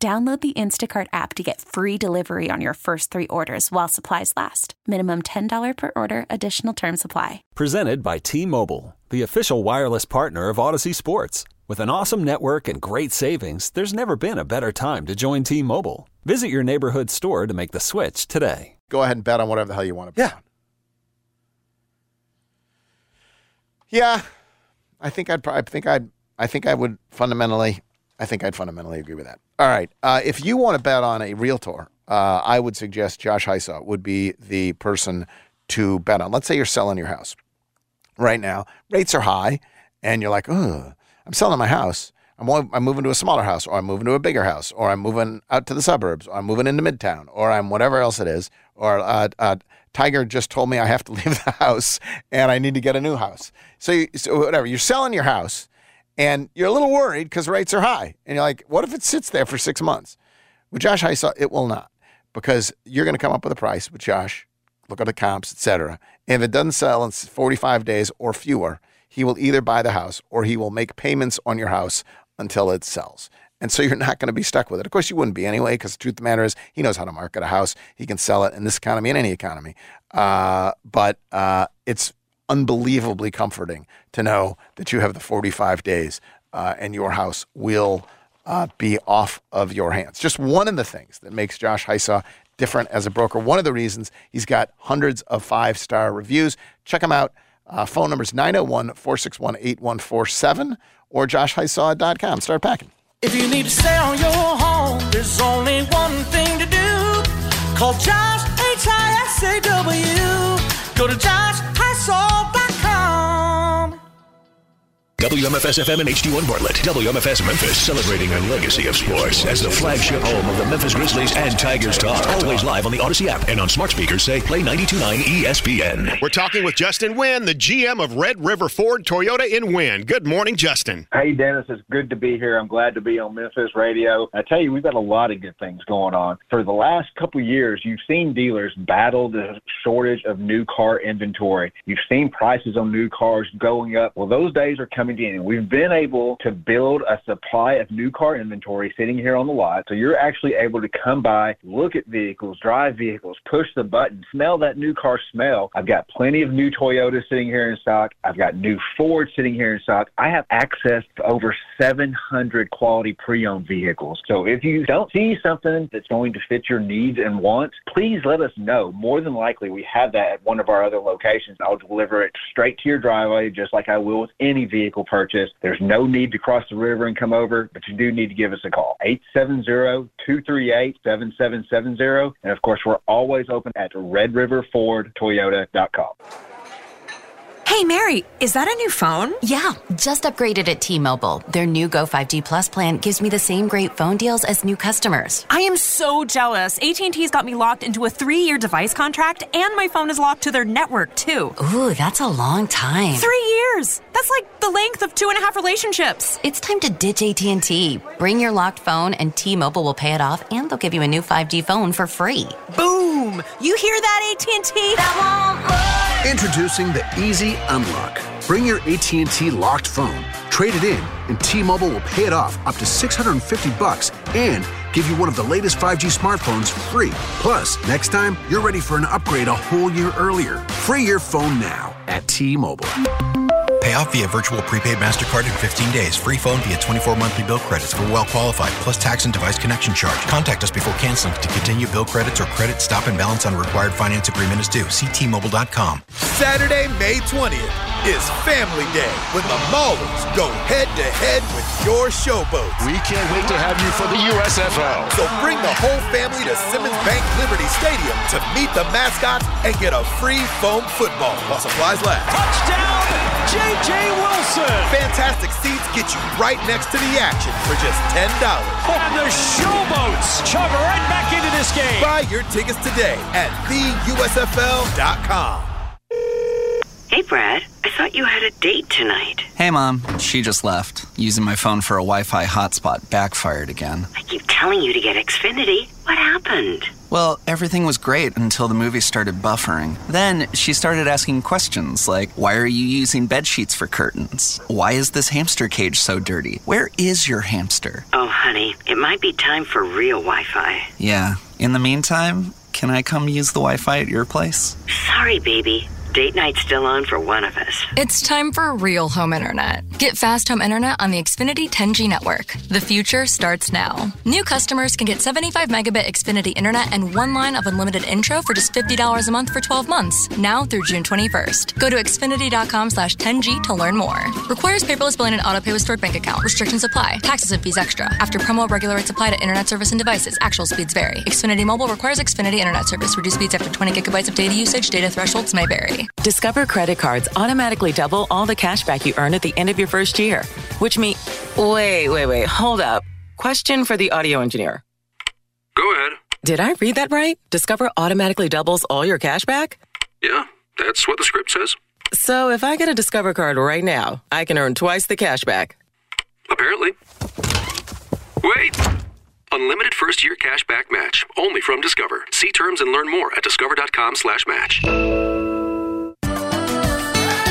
Download the Instacart app to get free delivery on your first three orders while supplies last. Minimum $10 per order, additional term supply. Presented by T Mobile, the official wireless partner of Audacy Sports. With an awesome network and great savings, there's never been a better time to join T Mobile. Visit your neighborhood store to make the switch today. Go ahead and bet on whatever the hell you want to bet Yeah. on. Yeah. I think I'd probably, I think I'd, I think I would fundamentally, I think I'd fundamentally agree with that. All right. Uh, if you want to bet on a realtor, uh, I would suggest Josh Hisaw would be the person to bet on. Let's say you're selling your house right now. Rates are high, and you're like, oh, I'm selling my house. I'm, I'm moving to a smaller house, or I'm moving to a bigger house, or I'm moving out to the suburbs, or I'm moving into Midtown, or I'm whatever else it is, or uh, uh, Tiger just told me I have to leave the house and I need to get a new house. So, you, so whatever, you're selling your house, and you're a little worried because rates are high, and you're like, what if it sits there for six months? With Josh Hisaw, it will not, because you're going to come up with a price with Josh look at the comps, etc. And if it doesn't sell in 45 days or fewer, he will either buy the house or he will make payments on your house until it sells. And so you're not going to be stuck with it. Of course, you wouldn't be anyway, because the truth of the matter is, he knows how to market a house. He can sell it in this economy, in any economy. Uh, but uh, it's unbelievably comforting to know that you have the 45 days uh, and your house will uh, be off of your hands. Just one of the things that makes Josh Hisaw different as a broker. One of the reasons he's got hundreds of five star reviews. Check him out. Uh, phone number is 901 461 8147 or joshhisaw.com. Start packing. If you need to sell your home, there's only one thing to do. Call Josh, H-I-S-A-W. Go to solta. WMFS FM and HD1 Bartlett. WMFS Memphis, celebrating a legacy of sports as the flagship home of the Memphis Grizzlies and Tigers talk. Always live on the Audacy app and on smart speakers say play 92.9 ESPN. We're talking with Justin Wynn, the GM of Red River Ford Toyota in Wynne. Good morning, Justin. Hey, Dennis, it's good to be here. I'm glad to be on Memphis Radio. I tell you, we've got a lot of good things going on. For the last couple of years, you've seen dealers battle the shortage of new car inventory. You've seen prices on new cars going up. Well, those days are coming in. And we've been able to build a supply of new car inventory sitting here on the lot. So you're actually able to come by, look at vehicles, drive vehicles, push the button, smell that new car smell. I've got plenty of new Toyotas sitting here in stock. I've got new Ford sitting here in stock. I have access to over 700 quality pre-owned vehicles. So if you don't see something that's going to fit your needs and wants, please let us know. More than likely, we have that at one of our other locations. I'll deliver it straight to your driveway, just like I will with any vehicle purchase. There's no need to cross the river and come over, but you do need to give us a call. 870-238-7770. And of course, we're always open at redriverfordtoyota.com. Hey, Mary, is that a new phone? Yeah, just upgraded at T-Mobile. Their new Go 5G Plus plan gives me the same great phone deals as new customers. I am so jealous. AT&T's got me locked into a three-year device contract, and my phone is locked to their network, too. Ooh, that's a long time. Three years! That's like the length of two and a half relationships. It's time to ditch AT&T. Bring your locked phone, and T-Mobile will pay it off, and they'll give you a new 5G phone for free. Boom! You hear that, AT&T? Introducing the Easy Unlock. Bring your AT&T locked phone, trade it in, and T-Mobile will pay it off up to 650 bucks and give you one of the latest 5G smartphones free. Plus, next time, you're ready for an upgrade a whole year earlier. Free your phone now at T-Mobile. Pay off via virtual prepaid MasterCard in 15 days. Free phone via 24 monthly bill credits for well qualified, plus tax and device connection charge. Contact us before canceling to continue bill credits or credit stop and balance on required finance agreement is due. Ctmobile.com. Saturday, May 20th. Is Family Day when the Maulers go head to head with your showboats. We can't wait to have you for the USFL. So bring the whole family to Simmons Bank Liberty Stadium to meet the mascots and get a free foam football while supplies last. Touchdown, J.J. Wilson. Fantastic seats get you right next to the action for just $10. And the showboats chug right back into this game. Buy your tickets today at theusfl.com. Hey, Brad. I thought you had a date tonight. Hey, Mom. She just left. Using my phone for a Wi Fi hotspot backfired again. I keep telling you to get Xfinity. What happened? Well, everything was great until the movie started buffering. Then she started asking questions like Why are you using bed sheets for curtains? Why is this hamster cage so dirty? Where is your hamster? Oh, honey, it might be time for real Wi Fi. Yeah. In the meantime, can I come use the Wi Fi at your place? Sorry, baby. Date night's still on for one of us. It's time for real home internet. Get fast home internet on the Xfinity 10G network. The future starts now. New customers can get 75 megabit Xfinity internet and one line of unlimited intro for just $50 a month for 12 months, now through June 21st. Go to xfinity.com slash 10G to learn more. Requires paperless billing and autopay with stored bank account. Restrictions apply. Taxes and fees extra. After promo, regular rates apply to internet service and devices. Actual speeds vary. Xfinity Mobile requires Xfinity internet service. Reduced speeds after 20 gigabytes of data usage. Data thresholds may vary. Discover credit cards automatically double all the cash back you earn at the end of your first year, which means. Wait, wait, wait, hold up. Question for the audio engineer. Go ahead. Did I read that right? Discover automatically doubles all your cash back? Yeah, that's what the script says. So if I get a Discover card right now, I can earn twice the cash back. Apparently. Wait! Unlimited first year cash back match. Only from Discover. See terms and learn more at discover.com slash match.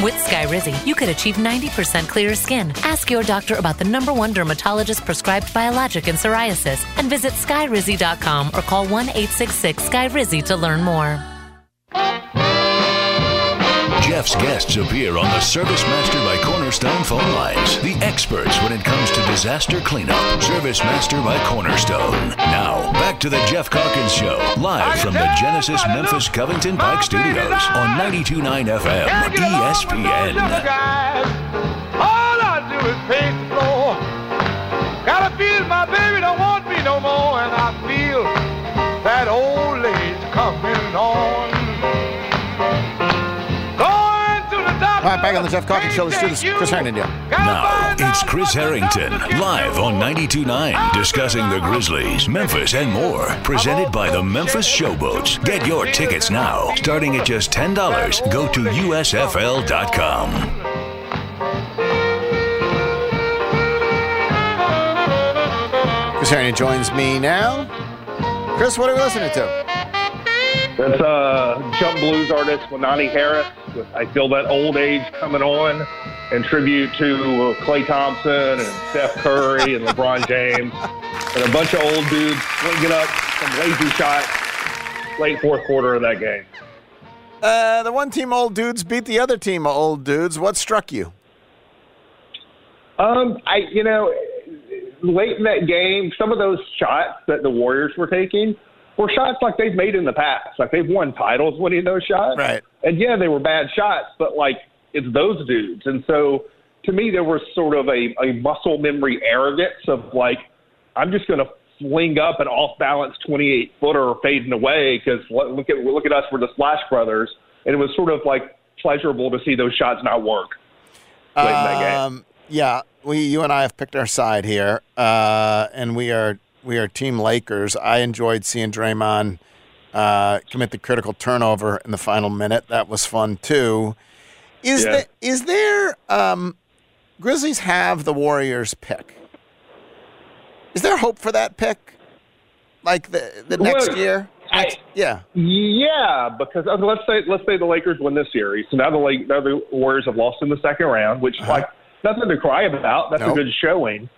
With Skyrizi, you could achieve 90% clearer skin. Ask your doctor about the number one dermatologist prescribed biologic in psoriasis and visit skyrizi.com or call 1 866 Skyrizi to learn more. Geoff's guests appear on the Service Master by Cornerstone phone lines. The experts when it comes to disaster cleanup. Service Master by Cornerstone. Now, back to the Geoff Calkins Show, live from the Genesis Memphis Covington Pike Studios on 92.9 FM, ESPN. All I do is pace the floor. Gotta feel my baby don't want me no more, and I feel that old age coming on. All right, back on the Geoff Calkins Show. Let's do this. Chris Herrington. Now, it's Chris Herrington, live on 92.9, discussing the Grizzlies, Memphis, and more. Presented by the Memphis Showboats. Get your tickets now. Starting at just $10. Go to USFL.com. Chris Herrington joins me now. Chris, what are we listening to? That's uh, jump blues artist Wynonie Harris with I Feel That Old Age Coming On in tribute to Klay Thompson and Steph Curry and LeBron James and a bunch of old dudes swinging up some lazy shots late fourth quarter of that game. Uh, the one team old dudes beat the other team old dudes. What struck you? Um, I you know, late in that game, some of those shots that the Warriors were taking were shots like they've made in the past. Like they've won titles winning those shots. Right. And yeah, they were bad shots, but like it's those dudes. And so to me, there was sort of a, a muscle memory arrogance of like, I'm just going to fling up an off balance 28 footer fading away because look at look at us, we're the Splash Brothers, and it was sort of like pleasurable to see those shots not work. Late in that game. Um, yeah, we, you and I have picked our side here, uh, and we are we are Team Lakers. I enjoyed seeing Draymond uh, commit the critical turnover in the final minute. That was fun too. Is Yeah. there is there um, Grizzlies have the Warriors pick? Is there hope for that pick? Like the the next Well, year? Next- yeah. Yeah, because uh, let's say let's say the Lakers win this series. So now the Lake, now the Warriors have lost in the second round, which like nothing to cry about. That's Nope. a good showing.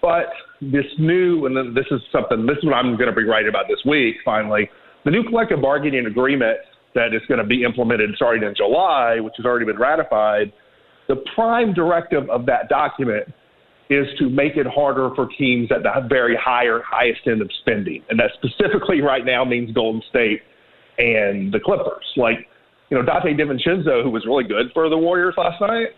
But this new, and this is something. This is what I'm going to be writing about this week. Finally, the new collective bargaining agreement that is going to be implemented starting in July, which has already been ratified. The prime directive of that document is to make it harder for teams at the very higher, highest end of spending. And that specifically right now means Golden State and the Clippers. Like, you know, Donte DiVincenzo, who was really good for the Warriors last night,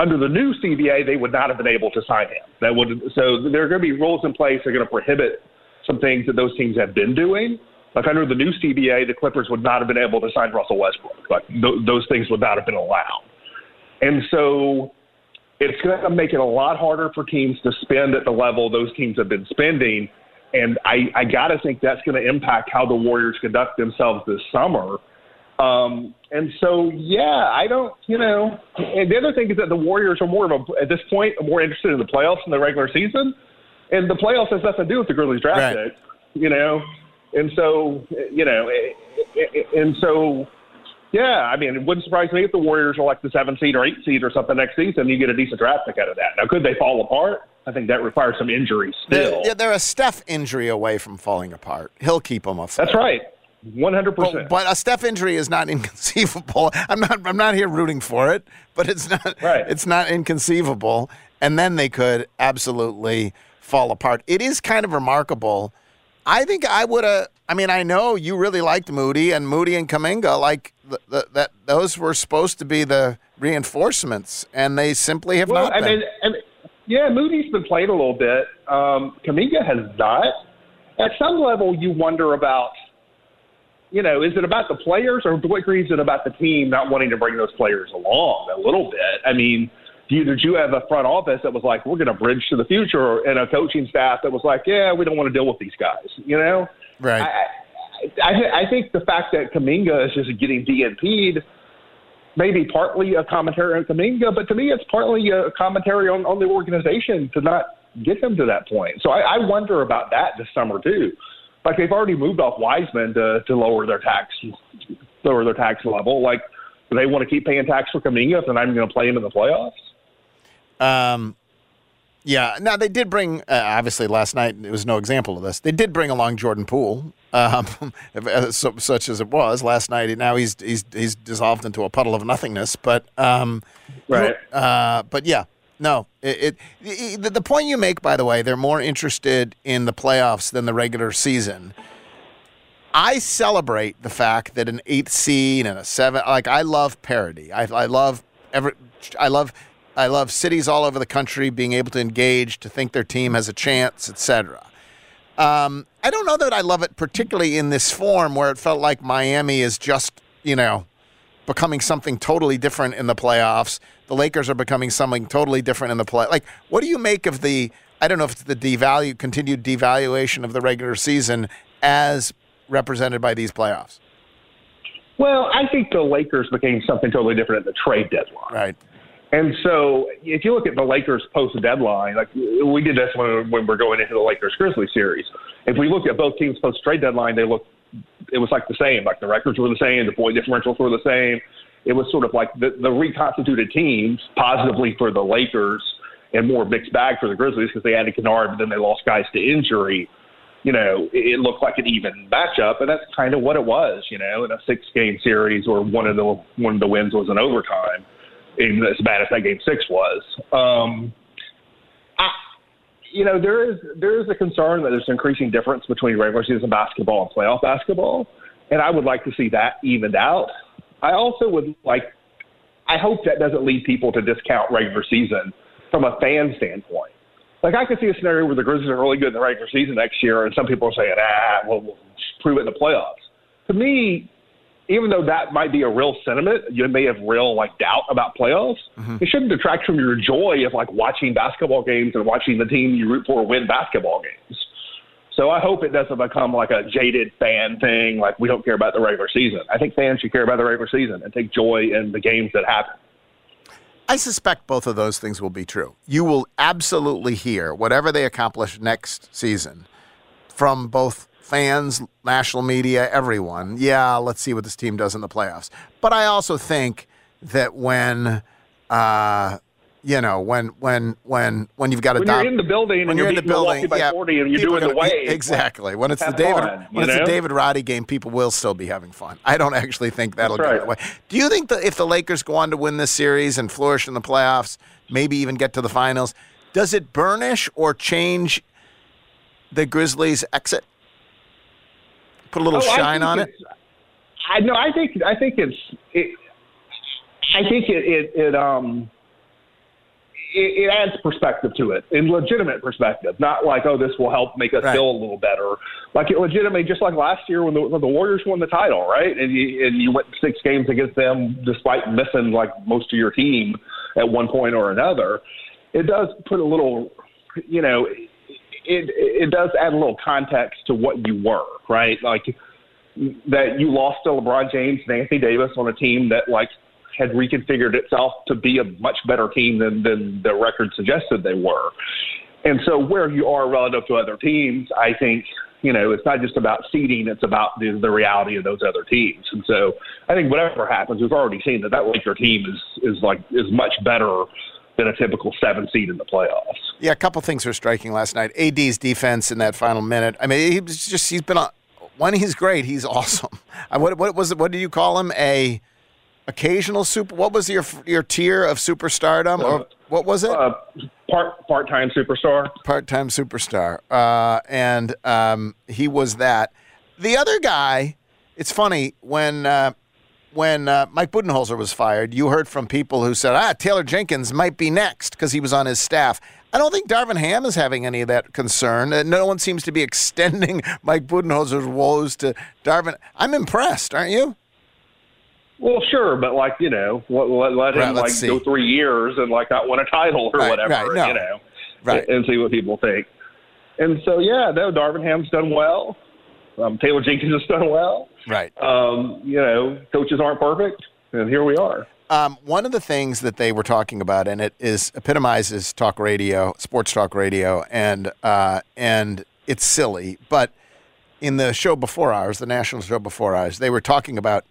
under the new CBA, they would not have been able to sign him. That would so there are going to be rules in place that are going to prohibit some things that those teams have been doing. Like under the new CBA, the Clippers would not have been able to sign Russell Westbrook. Like th- those things would not have been allowed. And so it's going to make it a lot harder for teams to spend at the level those teams have been spending. And I, I got to think that's going to impact how the Warriors conduct themselves this summer. Um, and so, yeah, I don't, you know, and the other thing is that the Warriors are more of a, at this point, more interested in the playoffs than the regular season. And the playoffs has nothing to do with the Grizzlies draft Right. pick, you know? And so, you know, and so, yeah, I mean, it wouldn't surprise me if the Warriors are like the seven seed or eight seed or something next season. You get a decent draft pick out of that. Now, could they fall apart? I think that requires some injuries still. They're, yeah, they're a Steph injury away from falling apart. He'll keep them afloat. That's right, one hundred But, percent. but a Steph injury is not inconceivable. I'm not. I'm not here rooting for it, but it's not. Right. It's not inconceivable. And then they could absolutely fall apart. It is kind of remarkable. I think I would have. I mean, I know you really liked Moody and Moody and Kuminga. Like th- th- that, those were supposed to be the reinforcements, and they simply have Well, not I been. mean, I mean, yeah, Moody's been playing a little bit. Um, Kuminga has not. At some level, you wonder about, you know, is it about the players or to what degree is it about the team not wanting to bring those players along a little bit? I mean, do you, did you have a front office that was like, we're going to bridge to the future, and a coaching staff that was like, yeah, we don't want to deal with these guys, you know? right. I, I, I think the fact that Kuminga is just getting DNP'd maybe partly a commentary on Kuminga, but to me, it's partly a commentary on, on the organization to not get them to that point. So I, I wonder about that this summer too. Like they've already moved off Wiseman to, to lower their tax, lower their tax level. Like, do they want to keep paying tax for Kuminga if they're not even going to play him in the playoffs? Um, yeah. Now they did bring. Uh, obviously, last night it was no example of this. They did bring along Jordan Poole, um, so, such as it was last night. Now he's he's he's dissolved into a puddle of nothingness. But um, Right. Uh, but yeah. No, it, it the, the point you make, by the way, they're more interested in the playoffs than the regular season. I celebrate the fact that an eighth seed and a seven, like I love parity. I, I love every, I love, I love cities all over the country being able to engage, to think their team has a chance, etc. Um, I don't know that I love it particularly in this form where it felt like Miami is just, you know, becoming something totally different in the playoffs. The Lakers are becoming something totally different in the play. Like, what do you make of the? I don't know if it's the devalue, continued devaluation of the regular season as represented by these playoffs. Well, I think the Lakers became something totally different at the trade deadline. Right. And so, if you look at the Lakers post deadline, like we did this when, when we're going into the Lakers Grizzlies series. If we look at both teams post trade deadline, they look, it was like the same. Like the records were the same, the point differentials were the same. It was sort of like the, the reconstituted teams, positively for the Lakers and more mixed bag for the Grizzlies because they added Kennard, but then they lost guys to injury. You know, it, it looked like an even matchup, and that's kind of what it was. You know, in a six-game series where one of the one of the wins was in overtime even as bad as that game six was. Um, I, you know, there is there is a concern that there's an increasing difference between regular season basketball and playoff basketball, and I would like to see that evened out. I also would like, I hope that doesn't lead people to discount regular season from a fan standpoint. Like I could see a scenario where the Grizzlies are really good in the regular season next year, and some people are saying, ah, well, we'll prove it in the playoffs. To me, even though that might be a real sentiment, you may have real like doubt about playoffs. It shouldn't detract from your joy of like watching basketball games and watching the team you root for win basketball games. So I hope it doesn't become like a jaded fan thing, like we don't care about the regular season. I think fans should care about the regular season and take joy in the games that happen. I suspect both of those things will be true. You will absolutely hear whatever they accomplish next season from both fans, national media, everyone. Yeah, let's see what this team does in the playoffs. But I also think that when, uh, you know, when when when when you've got a When dom- you're in the building when and you're in the building, by yeah, 40 and you're doing gonna- wave, exactly. When it's the David fun, when it's the? David Roddy game, people will still be having fun. I don't actually think that'll That's go right. that way. Do you think that if the Lakers go on to win this series and flourish in the playoffs, maybe even get to the finals, does it burnish or change the Grizzlies' exit? Put a little Oh, shine on it. I know. I think. I think it's. It, I think it. It. it um. It, it adds perspective to it, in legitimate perspective, not like, oh, this will help make us Right. feel a little better. Like it legitimately, just like last year when the, when the Warriors won the title, right? And you and you went six games against them despite missing like most of your team at one point or another. It does put a little, you know, it it does add a little context to what you were, right? Like that you lost to LeBron James and Anthony Davis on a team that like had reconfigured itself to be a much better team than than the record suggested they were. And so where you are relative to other teams, I think you know it's not just about seeding; it's about the, the reality of those other teams. And so I think whatever happens, we've already seen that that Laker team is is like is much better than a typical seven seed in the playoffs. Yeah, a couple things were striking last night. AD's defense in that final minute. I mean, he was just he's been on. When he's great, he's awesome. What what was it? What do you call him? A occasional super. What was your your tier of superstardom? Or what was it? Uh, part part time superstar. Part time superstar. Uh, and um, he was that. The other guy. It's funny when. Uh, when uh, Mike Budenholzer was fired, you heard from people who said, ah, Taylor Jenkins might be next because he was on his staff. I don't think Darvin Ham is having any of that concern. Uh, no one seems to be extending Mike Budenholzer's woes to Darvin. I'm impressed, aren't you? Well, sure, but like you know, let, let, let Right, him like see. go three years and like not win a title or Right, whatever, right, no. you know, Right. and see what people think. And so, yeah, no, Darvin Ham's done well. Um, Taylor Jenkins has done well. Right. Um, you know, coaches aren't perfect, and here we are. Um, one of the things that they were talking about, and it is epitomizes talk radio, sports talk radio, and uh, and it's silly, but in the show before ours, the national show before ours, they were talking about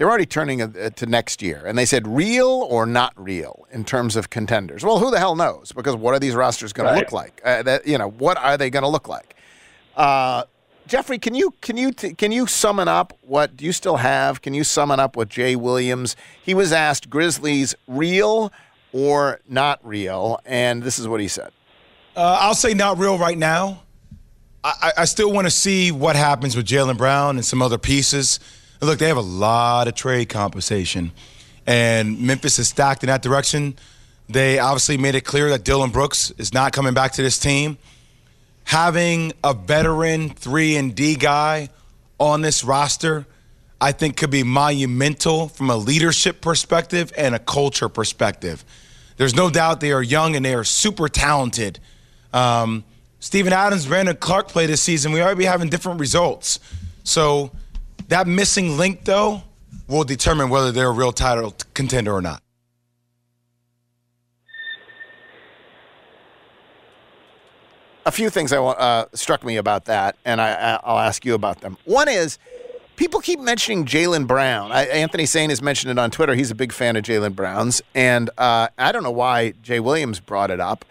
they're already turning uh, to next year, and they said real or not real in terms of contenders. Well, who the hell knows? Because what are these rosters going Right. to look like? Uh, that you know, what are they going to look like? Uh, Jeffrey, can you can you t- can you summon up what do you still have? Can you summon up what Jay Williams? He was asked Grizzlies real or not real, and this is what he said. Uh, I'll say not real right now. I, I I still want to see what happens with Jaylen Brown and some other pieces. Look, they have a lot of trade compensation, and Memphis is stacked in that direction. They obviously made it clear that Dillon Brooks is not coming back to this team. Having a veteran three and D guy on this roster, I think could be monumental from a leadership perspective and a culture perspective. There's no doubt they are young and they are super talented. Um, Steven Adams, Brandon Clarke play this season. We already be having different results. So that missing link, though, will determine whether they're a real title contender or not. a few things I want uh, struck me about that, and I, I- I'll ask you about them. One is people keep mentioning Jaylen Brown. I, Anthony Sane has mentioned it on Twitter. He's a big fan of Jaylen Brown's, and uh, I don't know why Jay Williams brought it up.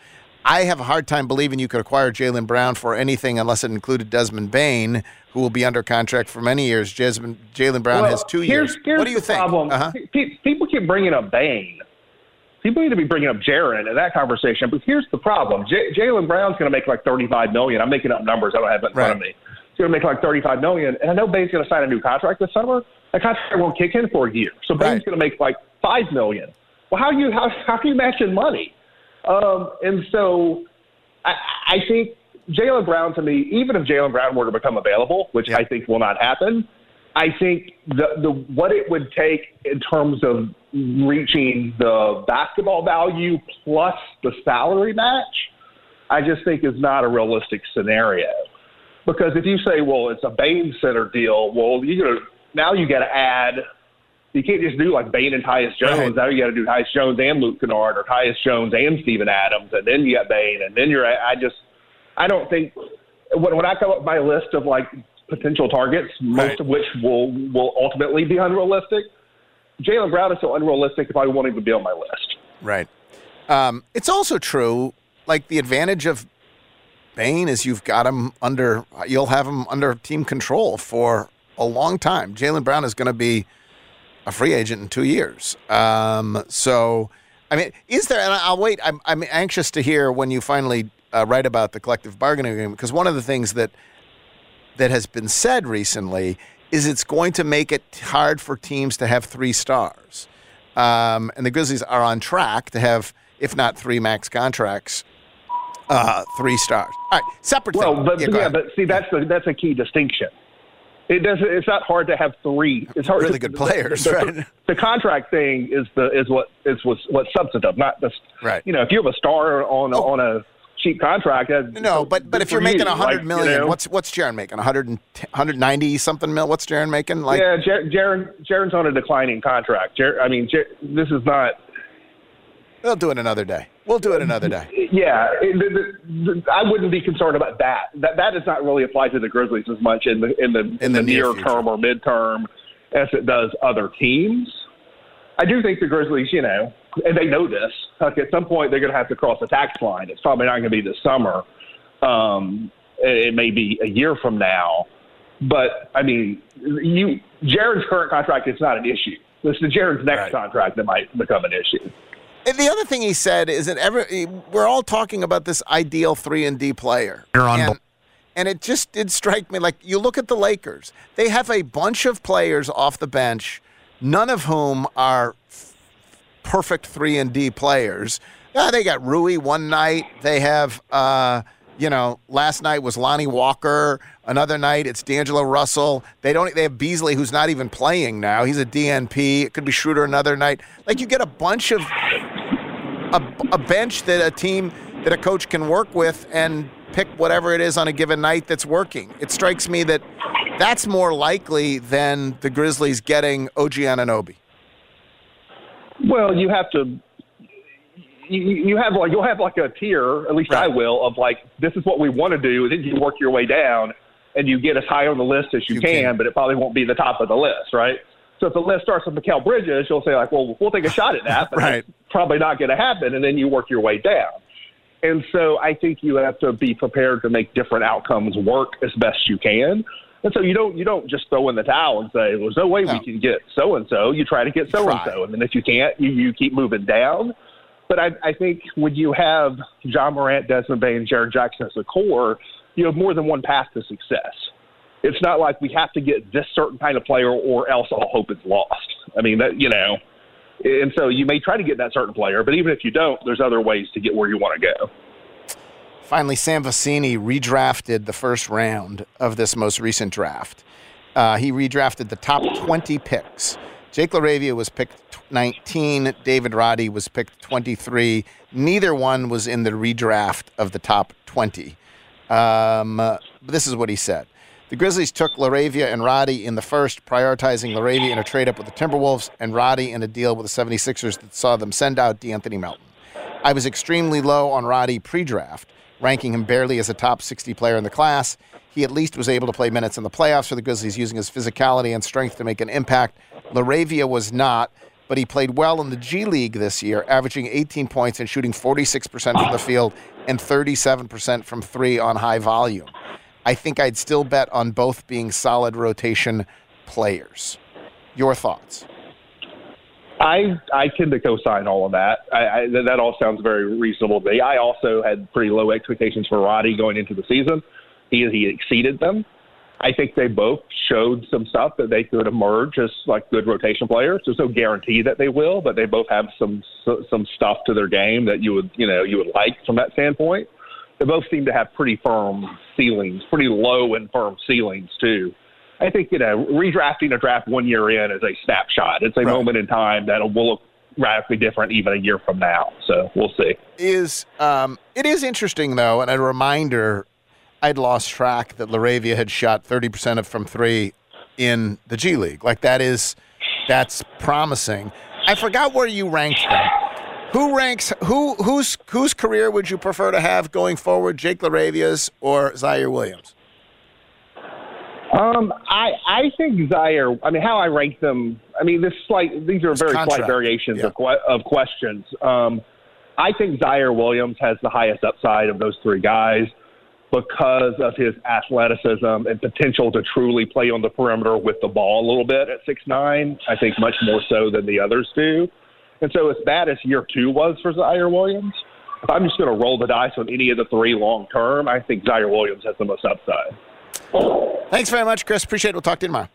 I have a hard time believing you could acquire Jaylen Brown for anything unless it included Desmond Bane, who will be under contract for many years. Jaylen Brown Well, has two here's, years. Here's what do you the think? Problem. Uh-huh. People keep bringing up Bane. People need to be bringing up Jaren in that conversation. But here's the problem: J- Jaylen Brown's going to make like 35 million. I'm making up numbers. I don't have it in front of me. He's going to make like 35 million, and I know Bane's going to sign a new contract this summer. That contract won't kick in for a year, so Bane's going to make like five million. Well, how do you how how are you matching money? Um, and so I, I think Jaylen Brown to me, even if Jaylen Brown were to become available, which I think will not happen, I think the the what it would take in terms of reaching the basketball value plus the salary match, I just think is not a realistic scenario. Because if you say, well, it's a Bane Center deal, well, you gonna now you got to add. You can't just do like Bane and Tyus Jones. Right. Now you got to do Tyus Jones and Luke Kennard, or Tyus Jones and Steven Adams, and then you got Bane, and then you're. I just, I don't think when, when I come up with my list of like potential targets, most of which will will ultimately be unrealistic. Jaylen Brown is so unrealistic. If I won't even be on my list. Right. Um, it's also true. Like the advantage of Bane is you've got him under. You'll have him under team control for a long time. Jaylen Brown is going to be a free agent in two years. Um, so, I mean, is there? And I'll wait. I'm I'm anxious to hear when you finally uh, write about the collective bargaining agreement because one of the things that that has been said recently is it's going to make it hard for teams to have three stars. Um, and the Grizzlies are on track to have, if not three max contracts, uh, three stars. All right, separate Well, thing. but Yeah, yeah, but see, that's the, that's a key distinction. It doesn't. It's not hard to have three. It's hard. Really good players, the, right? The contract thing is the is what is what's what's substantive, not just right. You know, if you have a star on a oh. on a cheap contract, no, but but if you're making a hundred Like, million, you know, what's what's Jaren making? 110 190 something mil. What's Jaren making? Like yeah, Jaren Jaren's on a declining contract. Jer- I mean, this is not. They'll do it another day. We'll do it another day. Yeah, it, the, the, I wouldn't be concerned about that. That that does not really apply to the Grizzlies as much in the in the in, the the, near future. term or midterm as it does other teams. I do think the Grizzlies, you know, and they know this. Like at some point, they're going to have to cross the tax line. It's probably not going to be this summer. Um, it, it may be a year from now. But I mean, you Jaren's current contract is not an issue. It's the Jaren's next contract that might become an issue. And the other thing he said is that every, we're all talking about this ideal three and D player. You're on and, and it just did strike me like you look at the Lakers. They have a bunch of players off the bench, none of whom are f- perfect three and D players. They got Rui one night. They have, uh, you know, last night was Lonnie Walker. Another night it's D'Angelo Russell. They don't. They have Beasley, who's not even playing now. He's a DNP. It could be Schroeder another night. Like you get a bunch of a, a bench that a team that a coach can work with and pick whatever it is on a given night that's working. It strikes me that that's more likely than the Grizzlies getting OG Anunoby. Well, you have to. You, you have like you'll have like a tier, at least I will, of like this is what we want to do, and then you work your way down, and you get as high on the list as you, can, but it probably won't be the top of the list, right? So if the list starts with Mikal Bridges, you'll say like, well, we'll take a shot at that, but right. probably not going to happen, and then you work your way down. And so I think you have to be prepared to make different outcomes work as best you can. And so you don't you don't just throw in the towel and say, well, there's no way we can get so and so. You try to get so and so, and then if you can't, you, you keep moving down. But I, I think when you have Ja Morant, Desmond Bane, Jaren Jackson as a core, you have more than one path to success. It's not like we have to get this certain kind of player or else all hope is lost. I mean, that you know, and so you may try to get that certain player, but even if you don't, there's other ways to get where you want to go. Finally, Sam Vecenie redrafted the first round of this most recent draft. Uh, he redrafted the top 20 picks. Jake LaRavia was picked 19. David Roddy was picked 23. Neither one was in the redraft of the top 20. Um, this is what he said. The Grizzlies took LaRavia and Roddy in the first, prioritizing LaRavia in a trade up with the Timberwolves and Roddy in a deal with the 76ers that saw them send out DeAnthony Melton. I was extremely low on Roddy pre draft, ranking him barely as a top 60 player in the class. He at least was able to play minutes in the playoffs for the Grizzlies using his physicality and strength to make an impact. LaRavia was not, but he played well in the G League this year, averaging 18 points and shooting 46% from the field and 37% from three on high volume. I think I'd still bet on both being solid rotation players. Your thoughts? I I tend to co-sign all of that. I, I, that all sounds very reasonable to me. I also had pretty low expectations for Roddy going into the season. He he exceeded them. I think they both showed some stuff that they could emerge as like good rotation players. There's no guarantee that they will, but they both have some some stuff to their game that you would you know you would like from that standpoint. They both seem to have pretty firm ceilings, pretty low and firm ceilings too. I think you know redrafting a draft one year in is a snapshot. It's a moment in time that will look radically different even a year from now. So we'll see. Is um, it is interesting though, and a reminder I'd lost track that Laravia had shot 30% of from three in the G League. Like that is, that's promising. I forgot where you ranked them. Who ranks? Who whose whose career would you prefer to have going forward? Jake Laravia's or Ziaire Williams? Um, I I think Ziaire. I mean, how I rank them. I mean, this slight. These are very contract. slight variations Yeah. of que- of questions. Um, I think Ziaire Williams has the highest upside of those three guys because of his athleticism and potential to truly play on the perimeter with the ball a little bit at six nine. I think much more so than the others do. And so, as bad as year two was for Ziaire Williams, if I'm just going to roll the dice on any of the three long term, I think Ziaire Williams has the most upside. Thanks very much, Chris. Appreciate it. We'll talk to you tomorrow.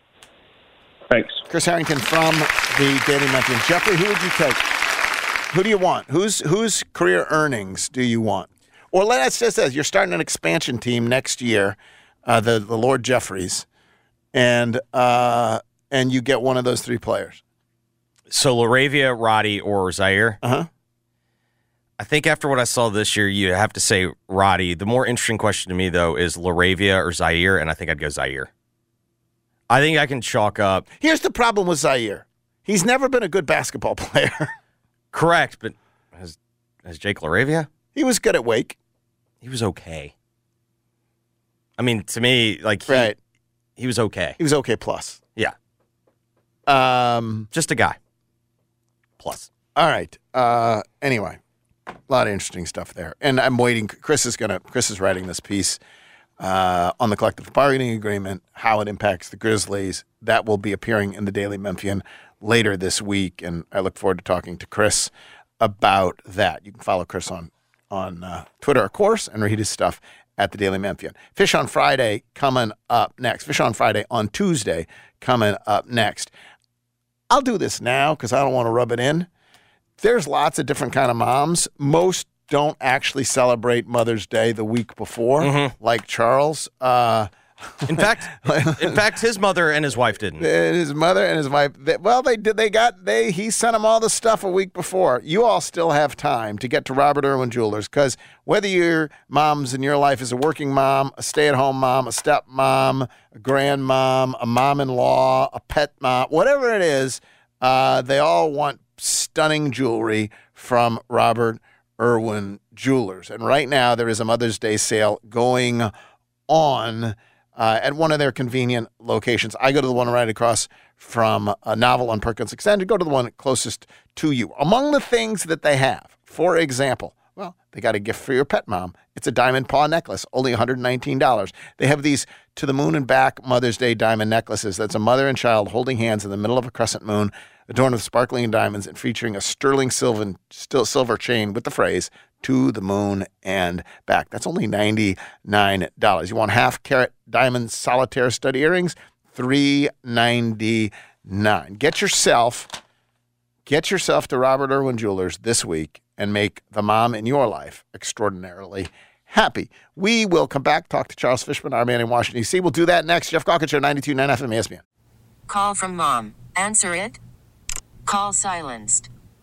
Thanks. Chris Herrington from the Daily Memphian. Jeffrey, who would you take? Who do you want? Whose whose career earnings do you want? Or let us just say you're starting an expansion team next year, uh, the the Lord Jeffries, and uh, and you get one of those three players. So Laravia, Roddy, or Ziaire. Uh huh. I think after what I saw this year, you have to say Roddy. The more interesting question to me, though, is Laravia or Ziaire, and I think I'd go Ziaire. I think I can chalk up. Here's the problem with Ziaire. He's never been a good basketball player. Correct, but has, has Jake Laravia? he was good at Wake. He was okay. I mean, to me, like he, Right. he was okay. He was okay plus. Yeah, Um, just a guy. Plus, All right. Uh, anyway, a lot of interesting stuff there, and I'm waiting. Chris is gonna. Chris is writing this piece uh, on the collective bargaining agreement, how it impacts the Grizzlies. That will be appearing in the Daily Memphian later this week, and I look forward to talking to Chris about that. You can follow Chris on on uh, Twitter, of course, and read his stuff at the Daily Memphian. Fish on Friday coming up next. Fish on Friday on Tuesday coming up next. I'll do this now because I don't want to rub it in. There's lots of different kind of moms. Most don't actually celebrate Mother's Day the week before, like Charles. Uh, in fact, in fact, his mother and his wife didn't. and his mother and his wife. They, well, they did. They got they. He sent them all the stuff a week before. You all still have time to get to Robert Irwin Jewelers because whether your mom's in your life is a working mom, a stay-at-home mom, a stepmom, a grandmom, a mom-in-law, a pet mom, whatever it is, uh, they all want stunning jewelry from Robert Irwin Jewelers. And right now there is a Mother's Day sale going on uh, at one of their convenient locations. I go to the one right across from a novel on Perkins Extended. Go to the one closest to you. Among the things that they have, for example, well, they got a gift for your pet mom. It's a diamond paw necklace, only $119. They have these to the moon and back Mother's Day diamond necklaces. That's a mother and child holding hands in the middle of a crescent moon, adorned with sparkling diamonds and featuring a sterling silver, silver chain with the phrase to the moon and back. That's only $99. You want half carat diamond solitaire stud earrings? 399. Get yourself get yourself to Robert Irwin Jewelers this week and make the mom in your life extraordinarily happy. We will come back, talk to Charles Fishman, our man in Washington, D.C. We'll do that next. Geoff Calkins Show, 92.9 FM ESPN. Call from mom. Answer it. Call silenced.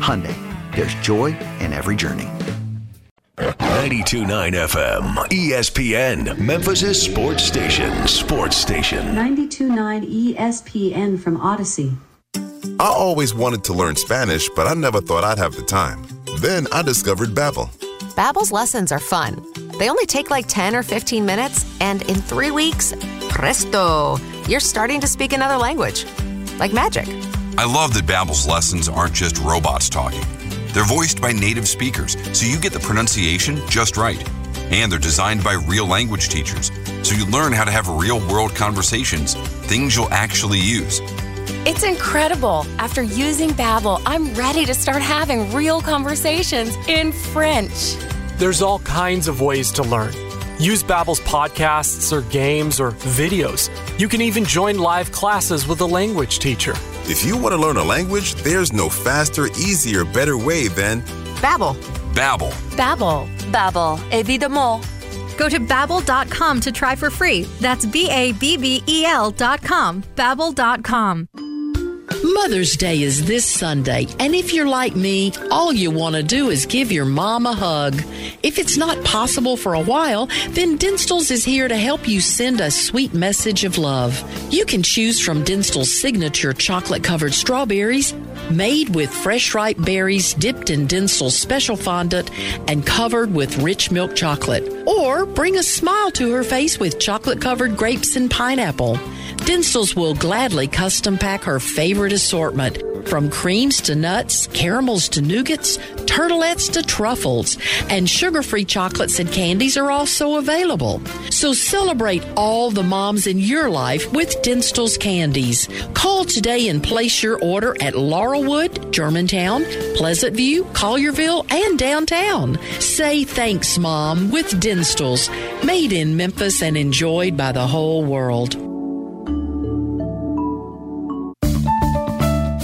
Hyundai, there's joy in every journey. 929 FM, ESPN, Memphis' sports station. Sports station. 92.9 ESPN from Audacy. I always wanted to learn Spanish, but I never thought I'd have the time. Then I discovered Babbel. Babbel's lessons are fun. They only take like 10 or 15 minutes, and in three weeks, presto, you're starting to speak another language. Like magic. I love that Babbel's lessons aren't just robots talking. They're voiced by native speakers, so you get the pronunciation just right. And they're designed by real language teachers, so you learn how to have real world conversations, things you'll actually use. It's incredible. After using Babbel, I'm ready to start having real conversations in French. There's all kinds of ways to learn. Use Babbel's podcasts or games or videos. You can even join live classes with a language teacher. If you want to learn a language, there's no faster, easier, better way than Babbel. Babbel. Babbel. Babbel. Évidemment. Go to babbel.com to try for free. That's B A B B E L dot com. Babbel.com. Mother's Day is this Sunday, and if you're like me, all you want to do is give your mom a hug. If it's not possible for a while, then Dinstuhl's is here to help you send a sweet message of love. You can choose from Dinstuhl's signature chocolate covered strawberries, made with fresh ripe berries dipped in Dinstuhl's special fondant and covered with rich milk chocolate. Or bring a smile to her face with chocolate covered grapes and pineapple. Dinstuhl's will gladly custom pack her favorite assortment from creams to nuts, caramels to nougats, turtlettes to truffles, and sugar free chocolates and candies are also available. So celebrate all the moms in your life with Dinstuhl's candies. Call today and place your order at Laurelwood, Germantown, Pleasant View, Collierville, and downtown. Say thanks, Mom, with Dinstuhl's, made in Memphis and enjoyed by the whole world.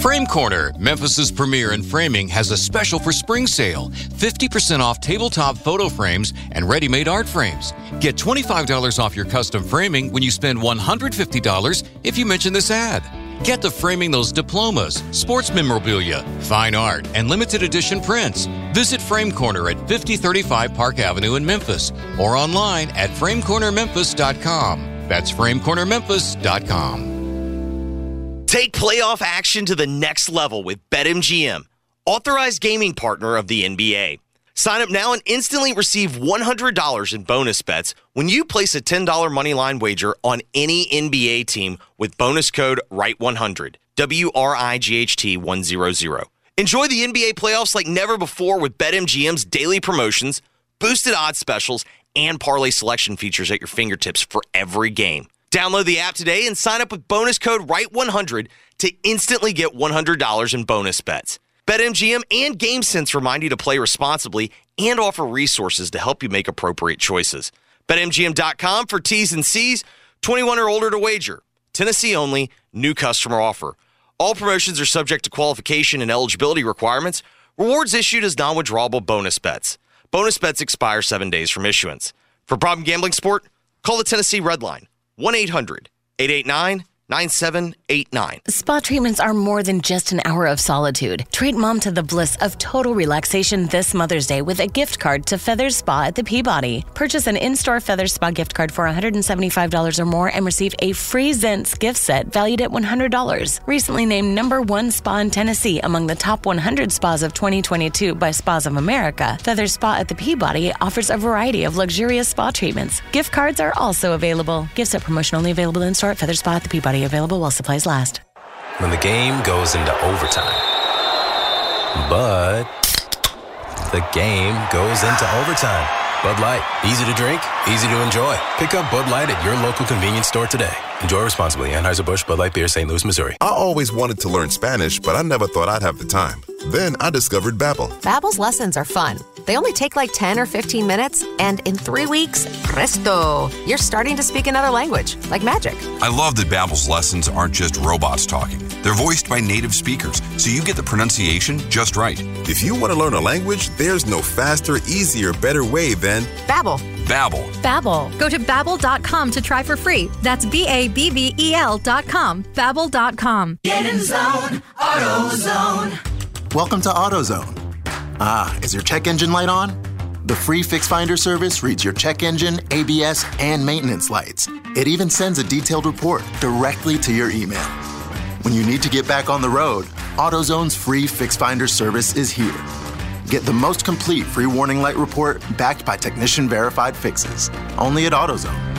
Frame Corner, Memphis's premier in framing, has a special for spring sale 50% off tabletop photo frames and ready made art frames. Get $25 off your custom framing when you spend $150 if you mention this ad. Get to framing those diplomas, sports memorabilia, fine art, and limited edition prints. Visit Frame Corner at 5035 Park Avenue in Memphis or online at framecornermemphis.com. That's framecornermemphis.com. Take playoff action to the next level with BetMGM, authorized gaming partner of the NBA. Sign up now and instantly receive $100 in bonus bets when you place a $10 moneyline wager on any NBA team with bonus code WRIGHT100, W R I G H T 100. Enjoy the NBA playoffs like never before with BetMGM's daily promotions, boosted odds specials, and parlay selection features at your fingertips for every game. Download the app today and sign up with bonus code WRIGHT100 to instantly get $100 in bonus bets. BetMGM and GameSense remind you to play responsibly and offer resources to help you make appropriate choices. BetMGM.com for T's and C's, 21 or older to wager. Tennessee only, new customer offer. All promotions are subject to qualification and eligibility requirements. Rewards issued as non withdrawable bonus bets. Bonus bets expire seven days from issuance. For problem gambling sport, call the Tennessee Red Line 1 800 889 9789. Spa treatments are more than just an hour of solitude. Treat mom to the bliss of total relaxation this Mother's Day with a gift card to Feathers Spa at the Peabody. Purchase an in store Feathers Spa gift card for $175 or more and receive a free Zents gift set valued at $100. Recently named number one spa in Tennessee among the top 100 spas of 2022 by Spas of America, Feathers Spa at the Peabody offers a variety of luxurious spa treatments. Gift cards are also available. Gift set promotion only available in store at Feathers Spa at the Peabody. Available while supplies last. When the game goes into overtime. But the game goes into overtime. Bud Light. Easy to drink, easy to enjoy. Pick up Bud Light at your local convenience store today. Enjoy responsibly. Anheuser-Busch Bud Light Beer, St. Louis, Missouri. I always wanted to learn Spanish, but I never thought I'd have the time. Then I discovered Babbel. Babbel's lessons are fun. They only take like 10 or 15 minutes, and in three weeks, presto, you're starting to speak another language, like magic. I love that Babbel's lessons aren't just robots talking. They're voiced by native speakers, so you get the pronunciation just right. If you want to learn a language, there's no faster, easier, better way than Babbel. Babbel. Babbel. Go to babbel.com to try for free. That's B A B B E L dot com. Babbel.com. Get in zone, AutoZone. Welcome to AutoZone. Ah, is your check engine light on? The free Fix Finder service reads your check engine, ABS, and maintenance lights. It even sends a detailed report directly to your email. When you need to get back on the road, AutoZone's free Fix Finder service is here. Get the most complete free warning light report backed by technician verified fixes. Only at AutoZone.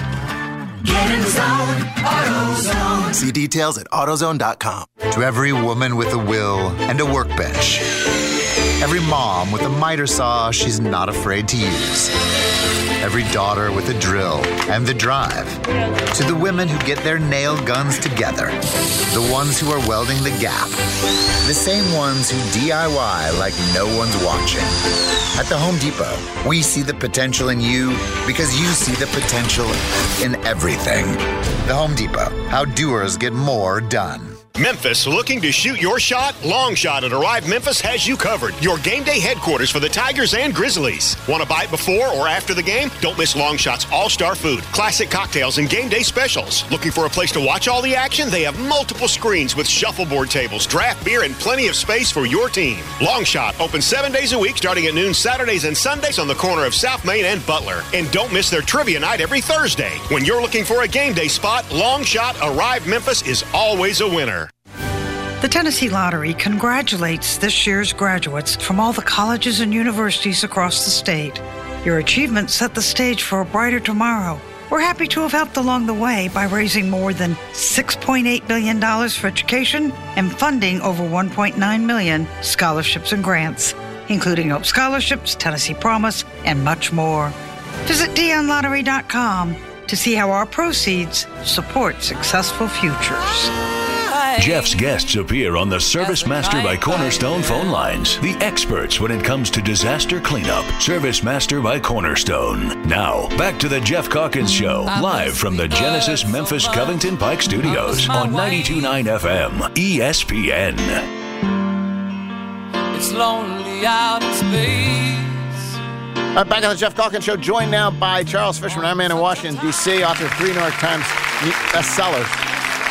Get in the zone, AutoZone. See details at AutoZone.com. To every woman with a will and a workbench. Every mom with a miter saw she's not afraid to use. Every daughter with a drill and the drive. To the women who get their nail guns together. The ones who are welding the gap. The same ones who DIY like no one's watching. At the Home Depot, we see the potential in you because you see the potential in everything. The Home Depot, how doers get more done. Memphis, looking to shoot your shot? Long Shot at Arrive Memphis has you covered. Your game day headquarters for the Tigers and Grizzlies. Want to it before or after the game? Don't miss Long Shot's all star food, classic cocktails, and game day specials. Looking for a place to watch all the action? They have multiple screens with shuffleboard tables, draft beer, and plenty of space for your team. Long Shot open seven days a week starting at noon Saturdays and Sundays on the corner of South Main and Butler. And don't miss their trivia night every Thursday. When you're looking for a game day spot, Long Shot Arrive Memphis is always a winner. The Tennessee Lottery congratulates this year's graduates from all the colleges and universities across the state. Your achievements set the stage for a brighter tomorrow. We're happy to have helped along the way by raising more than $6.8 billion for education and funding over 1.9 million scholarships and grants, including Hope Scholarships, Tennessee Promise, and much more. Visit dionlottery.com to see how our proceeds support successful futures. Geoff's guests appear on the Service Master by Cornerstone phone lines. The experts when it comes to disaster cleanup. Service Master by Cornerstone. Now, back to the Geoff Calkins Show, live from the Genesis Memphis Covington Pike Studios on 92.9 FM, ESPN. It's lonely out in space. All right, back on the Geoff Calkins Show, joined now by Charles Fishman, our man in Washington, D.C., author of three New York Times bestsellers.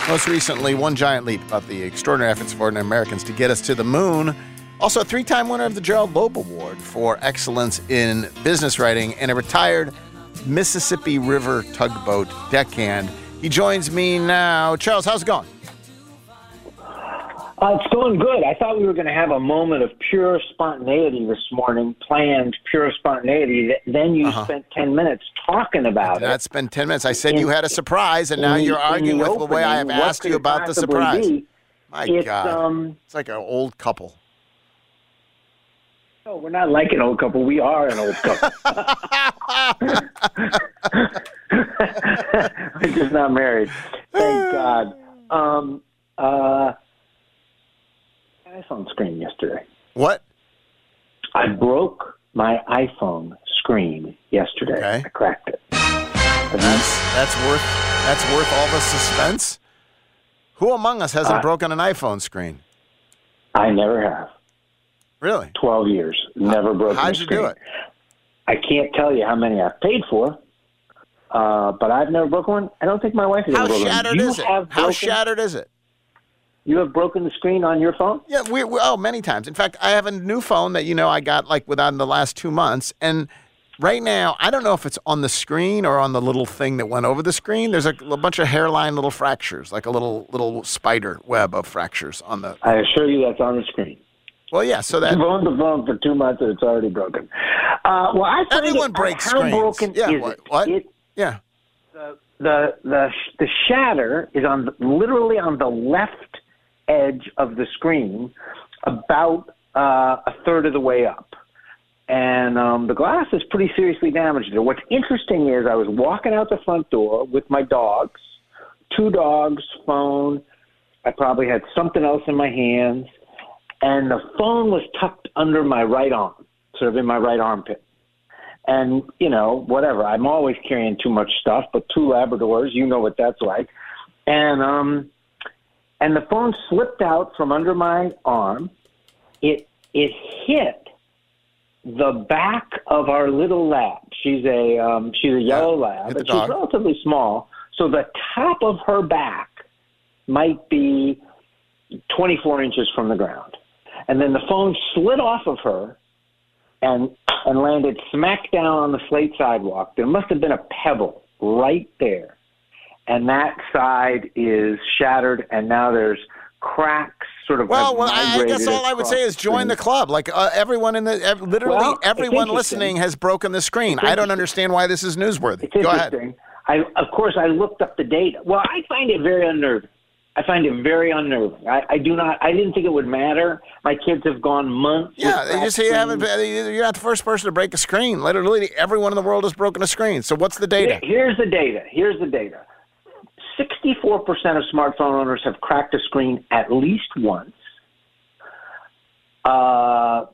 Most recently, One Giant Leap about the extraordinary efforts of ordinary Americans to get us to the moon. Also, a three time winner of the Gerald Loeb Award for excellence in business writing and a retired Mississippi River tugboat deckhand. He joins me now. Charles, how's it going? Uh, it's going good. I thought we were going to have a moment of pure spontaneity this morning, planned pure spontaneity. Then you Uh-huh. spent 10 minutes talking about it. not spend 10 minutes. I said In- you had a surprise, and now in- you're in arguing the with the way I have asked you about the surprise. be? My It's, God. um, it's like an old couple. No, we're not like an old couple. We are an old couple. we're just not married. Thank God. Um, uh, iPhone screen yesterday. What? I broke my iPhone screen yesterday. I cracked it. That's that's worth that's worth all the suspense. Who among us hasn't broken an iPhone screen? I never have. Really? Twelve years, never broken. How'd a you screen. do it? I can't tell you how many I've paid for, uh, but I've never broken one. I don't think my wife has How ever broken shattered one. You is it? How broken- shattered is it? You have broken the screen on your phone? Yeah, we, we oh many times. In fact, I have a new phone that you know I got like within the last two months, and right now I don't know if it's on the screen or on the little thing that went over the screen. There's a, a bunch of hairline little fractures, like a little little spider web of fractures on the. I assure you that's on the screen. Well, yeah. So that You've owned the phone for two months and it's already broken. Uh, well, I Everyone it, breaks how screens. broken Yeah, is what- it? what? It- yeah. the the the the shatter is on the, literally on the left. Edge of the screen, about uh, a third of the way up. And um, the glass is pretty seriously damaged. there. What's interesting is I was walking out the front door with my dogs, two dogs, phone. I probably had something else in my hands, and the phone was tucked under my right arm, sort of in my right armpit. And you know, whatever. I'm always carrying too much stuff, but two Labradors, you know what that's like. And um, and the phone slipped out from under my arm. It it hit the back of our little lab. She's a um, she's a yellow lab, hit and she's relatively small. So the top of her back might be 24 inches from the ground, and then the phone slid off of her and and landed smack down on the slate sidewalk. There must have been a pebble right there, and that side is shattered, and now there's cracks sort of. Well, well, I, I guess all I would say is join the club. Like uh, everyone in the, ev- literally Well, everyone listening has broken the screen. I don't understand why this is newsworthy. It's Go ahead. interesting. I, of course, I looked up the data. Well, I find it very unnerving. I find it very unnerving. I, I do not. I didn't think it would matter. My kids have gone months. Yeah, they just say you haven't. You're not the first person to break a screen. Literally, everyone in the world has broken a screen. So what's the data? Here's the data. Here's the data. 64% of smartphone owners have cracked a screen at least once. Uh,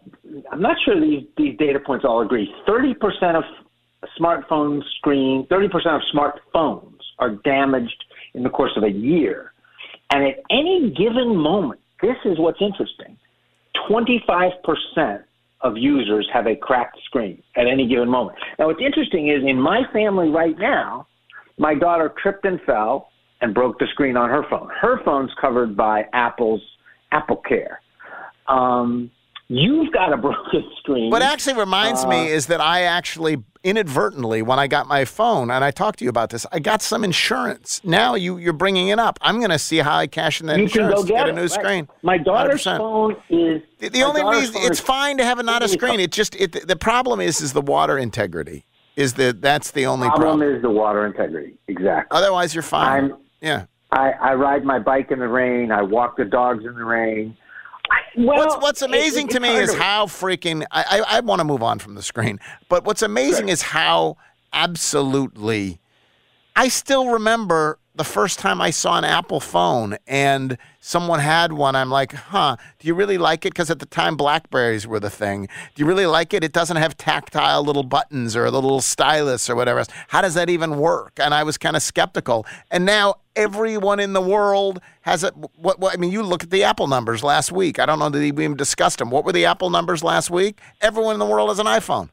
I'm not sure these, these data points all agree. 30% of smartphone screen, 30% of smartphones are damaged in the course of a year. And at any given moment, this is what's interesting 25% of users have a cracked screen at any given moment. Now, what's interesting is in my family right now, my daughter tripped and fell and broke the screen on her phone. Her phone's covered by Apple's Apple Care. Um, you've got a broken screen. What actually reminds Uh, me is that I actually inadvertently, when I got my phone, and I talked to you about this, I got some insurance. Now you you're bringing it up. I'm going to see how I cash in that you can insurance go get, get a it, new right. screen. My daughter's 100%. phone is The, the only reason it's fine to have a not a screen. It just it the problem is is the water integrity. Is the that's the only problem, problem. is the water integrity. Exactly. Otherwise, you're fine. I'm- yeah. I, I ride my bike in the rain. I walk the dogs in the rain. Well, what's what's it- amazing to me is to- how freaking I, I, I want to move on from the screen, but what's amazing is how absolutely I still remember the first time I saw an Apple phone and someone had one. I'm like, huh? Do you really like it? Because at the time, Blackberries were the thing. Do you really like it? It doesn't have tactile little buttons or a little stylus or whatever else. How does that even work? And I was kind of skeptical. And now everyone in the world has it. What, what I mean, you look at the Apple numbers last week. I don't know that we even discussed them. What were the Apple numbers last week? Everyone in the world has an iPhone.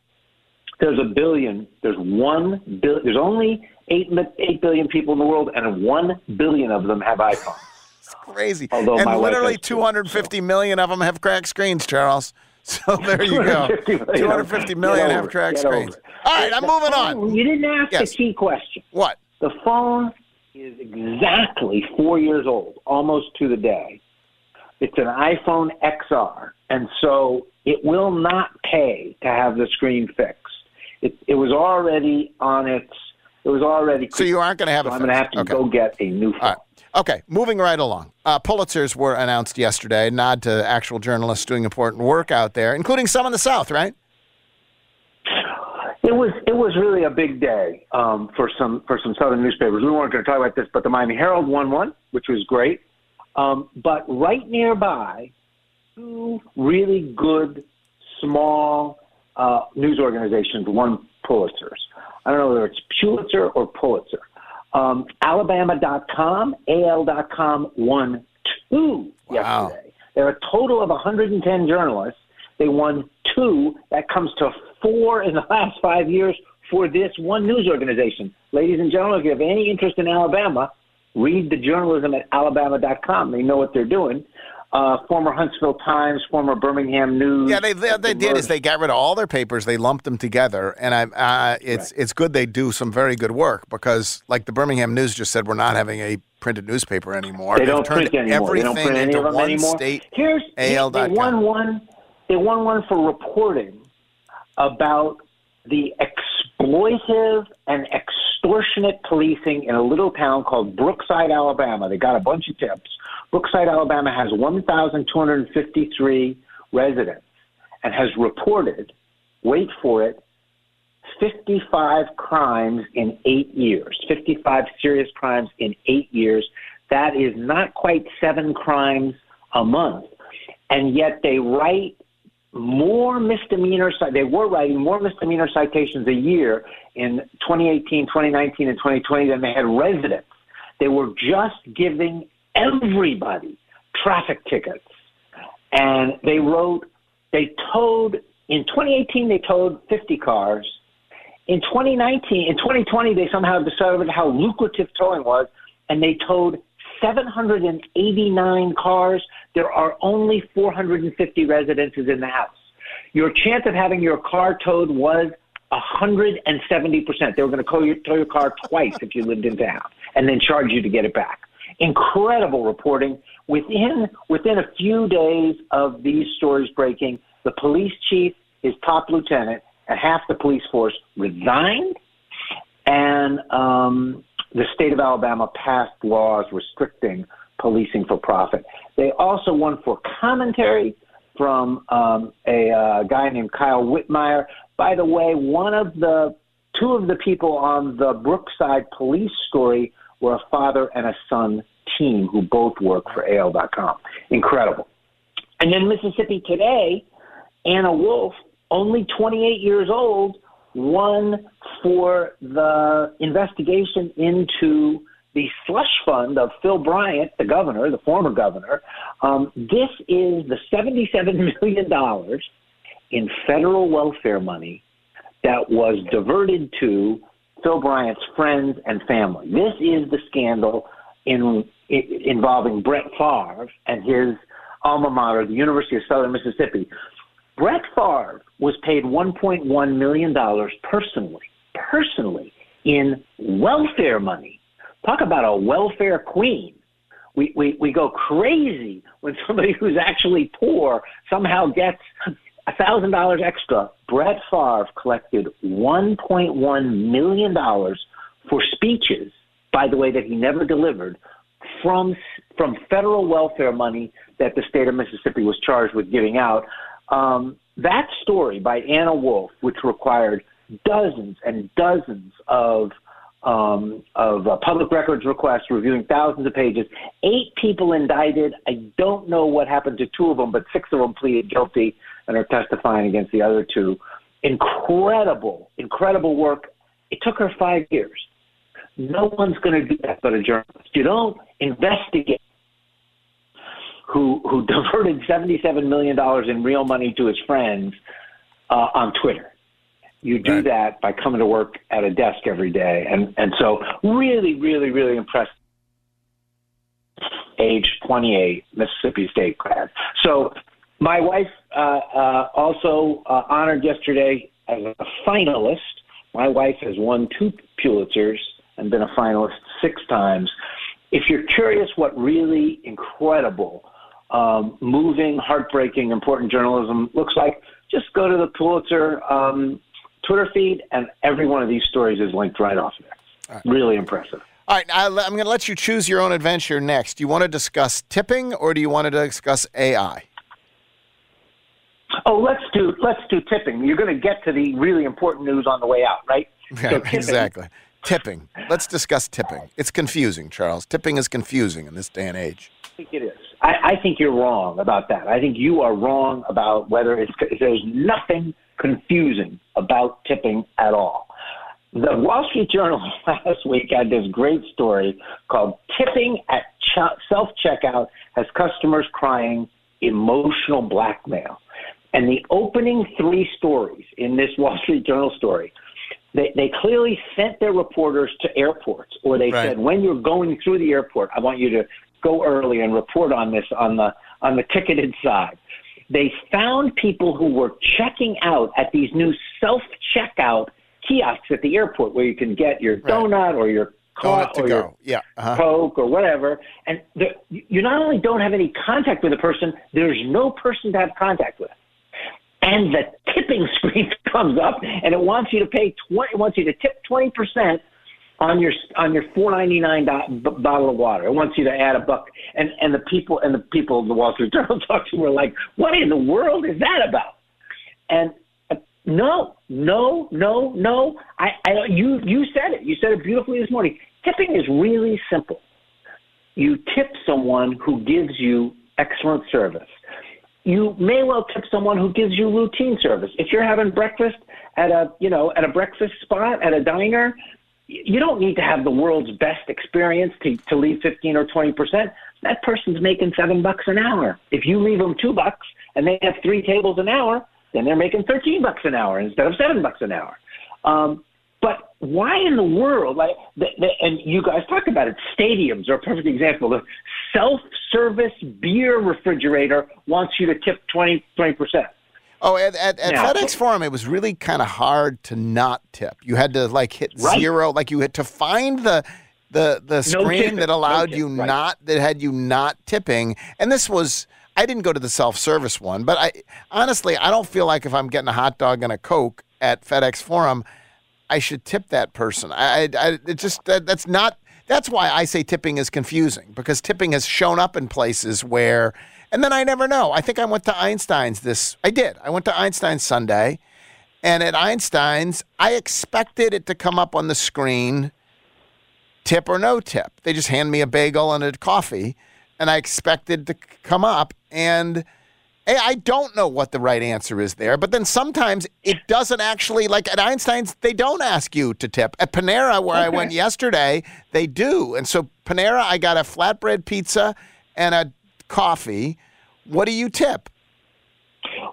There's a billion. There's one bill. There's only eight eight billion people in the world, and one billion of them have iPhones. It's crazy. Although and literally two, 250 million of them have cracked screens, Charles. So there you go. 250 million. 250 million have cracked screens. All right, I'm The moving phone- on. You didn't ask Yes. the key question. What? The phone is exactly four years old, almost to the day. It's an iPhone XR, and so it will not pay to have the screen fixed. It, it was already on its. It was already. So you aren't going to have So it I'm going to have to Okay. go get a new phone. Right. Okay, moving right along. Uh, Pulitzers were announced yesterday. Nod to actual journalists doing important work out there, including some in the South, right? It was it was really a big day um, for some for some southern newspapers. We weren't going to talk about this, but the Miami Herald won one, which was great. Um, but right nearby, two really good small uh, news organizations won Pulitzers. I don't know whether it's Pulitzer or Pulitzer. Um, Alabama.com, AL.com won two yesterday. There are a total of 110 journalists. They won two. That comes to four in the last five years for this one news organization. Ladies and gentlemen, if you have any interest in Alabama, read the journalism at alabama.com. They know what they're doing. Uh, former Huntsville Times, former Birmingham News. Yeah, they they, they did is they got rid of all their papers. They lumped them together, and I uh, it's it's good they do some very good work because like the Birmingham News just said, we're not having a printed newspaper anymore. They They've don't print anymore. They everything don't print any of them anymore. state. Here's AL they won one. They won one for reporting about the exploitive and extortionate policing in a little town called Brookside, Alabama. They got a bunch of tips. Brookside, Alabama has 1,253 residents and has reported wait for it, 55 crimes in eight years. 55 serious crimes in eight years. That is not quite seven crimes a month. And yet they write more misdemeanor, they were writing more misdemeanor citations a year in 2018, 2019, and 2020 than they had residents. They were just giving everybody traffic tickets. And they wrote, they towed, in 2018, they towed 50 cars. In 2019, in 2020, they somehow discovered how lucrative towing was, and they towed 789 cars. There are only 450 residences in the house. Your chance of having your car towed was 170%. They were going to tow your, tow your car twice if you lived in town and then charge you to get it back. Incredible reporting. Within, within a few days of these stories breaking, the police chief, his top lieutenant, and half the police force resigned. And um, the state of Alabama passed laws restricting policing for profit. They also won for commentary from um, a uh, guy named Kyle Whitmire. By the way, one of the two of the people on the Brookside police story were a father and a son team who both work for AL.com. Incredible. And then Mississippi Today, Anna Wolfe, only 28 years old, won for the investigation into the slush fund of Phil Bryant, the governor, the former governor. Um, this is the $77 million in federal welfare money that was diverted to Phil Bryant's friends and family. This is the scandal in, in, involving Brett Favre and his alma mater, the University of Southern Mississippi. Brett Favre was paid $1.1 million personally, personally in welfare money. Talk about a welfare queen. We, we, we go crazy when somebody who's actually poor somehow gets $1,000 extra. Brett Favre collected $1.1 million for speeches, by the way, that he never delivered from, from federal welfare money that the state of Mississippi was charged with giving out. Um, that story by Anna Wolfe, which required dozens and dozens of um, of uh, public records requests, reviewing thousands of pages. Eight people indicted. I don't know what happened to two of them, but six of them pleaded guilty and are testifying against the other two. Incredible, incredible work. It took her five years. No one's going to do that but a journalist. You don't investigate who who diverted seventy seven million dollars in real money to his friends uh, on Twitter. You do right. that by coming to work at a desk every day, and and so really, really, really impressed. Age twenty eight, Mississippi State grad. So my wife uh, uh, also uh, honored yesterday as a finalist. My wife has won two Pulitzers and been a finalist six times. If you're curious what really incredible um, moving, heartbreaking, important journalism looks like, just go to the Pulitzer um, Twitter feed, and every one of these stories is linked right off there. Right. Really impressive. All right, I'm going to let you choose your own adventure next. Do you want to discuss tipping, or do you want to discuss AI? Oh, let's do let's do tipping. You're going to get to the really important news on the way out, right? Yeah, so tipping. exactly. Tipping. Let's discuss tipping. It's confusing, Charles. Tipping is confusing in this day and age. I think it is. I, I think you're wrong about that. I think you are wrong about whether it's there's nothing confusing about tipping at all. The Wall Street Journal last week had this great story called "Tipping at Ch- Self Checkout Has Customers Crying Emotional Blackmail." And the opening three stories in this Wall Street Journal story they, they clearly sent their reporters to airports, or they right. said, when you're going through the airport, I want you to go early and report on this on the on the ticketed side. They found people who were checking out at these new self checkout kiosks at the airport, where you can get your donut or your coffee or your yeah. uh-huh. Coke or whatever. And the, you not only don't have any contact with the person, there's no person to have contact with and the tipping screen comes up and it wants you to pay 20 it wants you to tip 20% on your on your 4.99 do- bottle of water it wants you to add a buck and and the people and the people the wall street journal talked to were like what in the world is that about and uh, No, no, no, no. I, I, you, you said it. You said it beautifully this morning. Tipping is really simple. You tip someone who gives you excellent service. You may well tip someone who gives you routine service. If you're having breakfast at a, you know, at a breakfast spot at a diner, you don't need to have the world's best experience to, to leave 15 or 20 percent. That person's making seven bucks an hour. If you leave them two bucks and they have three tables an hour, then they're making 13 bucks an hour instead of seven bucks an hour. Um, but why in the world, like, the, the, and you guys talk about it, stadiums are a perfect example. The self-service beer refrigerator wants you to tip 20 percent. Oh, at, at, at Now- FedEx Forum, it was really kind of hard to not tip. You had to like hit Right. zero, like you had to find the the the screen tipping, that allowed tip, you right. not that had you not tipping. And this was I didn't go to the self service one, but I honestly I don't feel like if I'm getting a hot dog and a coke at FedEx Forum, I should tip that person. I, I, I it just that, that's not. That's why I say tipping is confusing because tipping has shown up in places where, and then I never know. I think I went to Einstein's this. I did. I went to Einstein's Sunday, and at Einstein's, I expected it to come up on the screen, tip or no tip. They just hand me a bagel and a coffee, and I expected to come up and. Hey, I don't know what the right answer is there, but then sometimes it doesn't actually, like at Einstein's, they don't ask you to tip. At Panera, where I went yesterday, they do. And so, Panera, I got a flatbread pizza and a coffee. What do you tip?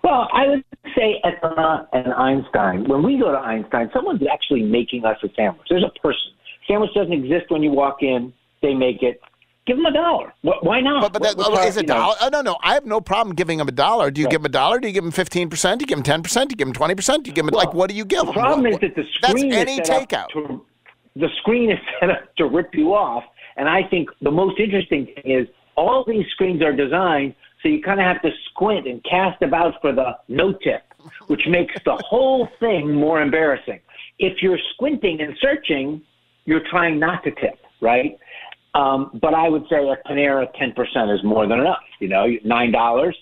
Well, I would say at uh, at Einstein, when we go to Einstein, someone's actually making us a sandwich. There's a person. Sandwich doesn't exist when you walk in. They make it. Give them a dollar. Why not? But, but that, What- what's is our- a you know, dollar? Oh, no, no. I have no problem giving them a dollar. Do you give them a dollar? Do you give them 15%? Do you give them 10%? Do you give them 20%? Do you give them, like, what do you give The them? problem What- is that the That's screen any set up takeout. To, the screen is set up to rip you off, and I think the most interesting thing is all these screens are designed so you kind of have to squint and cast about for the no tip, which makes the whole thing more embarrassing. If you're squinting and searching, you're trying not to tip, right? Um, but I would say at Panera, ten percent is more than enough. You know, nine dollars,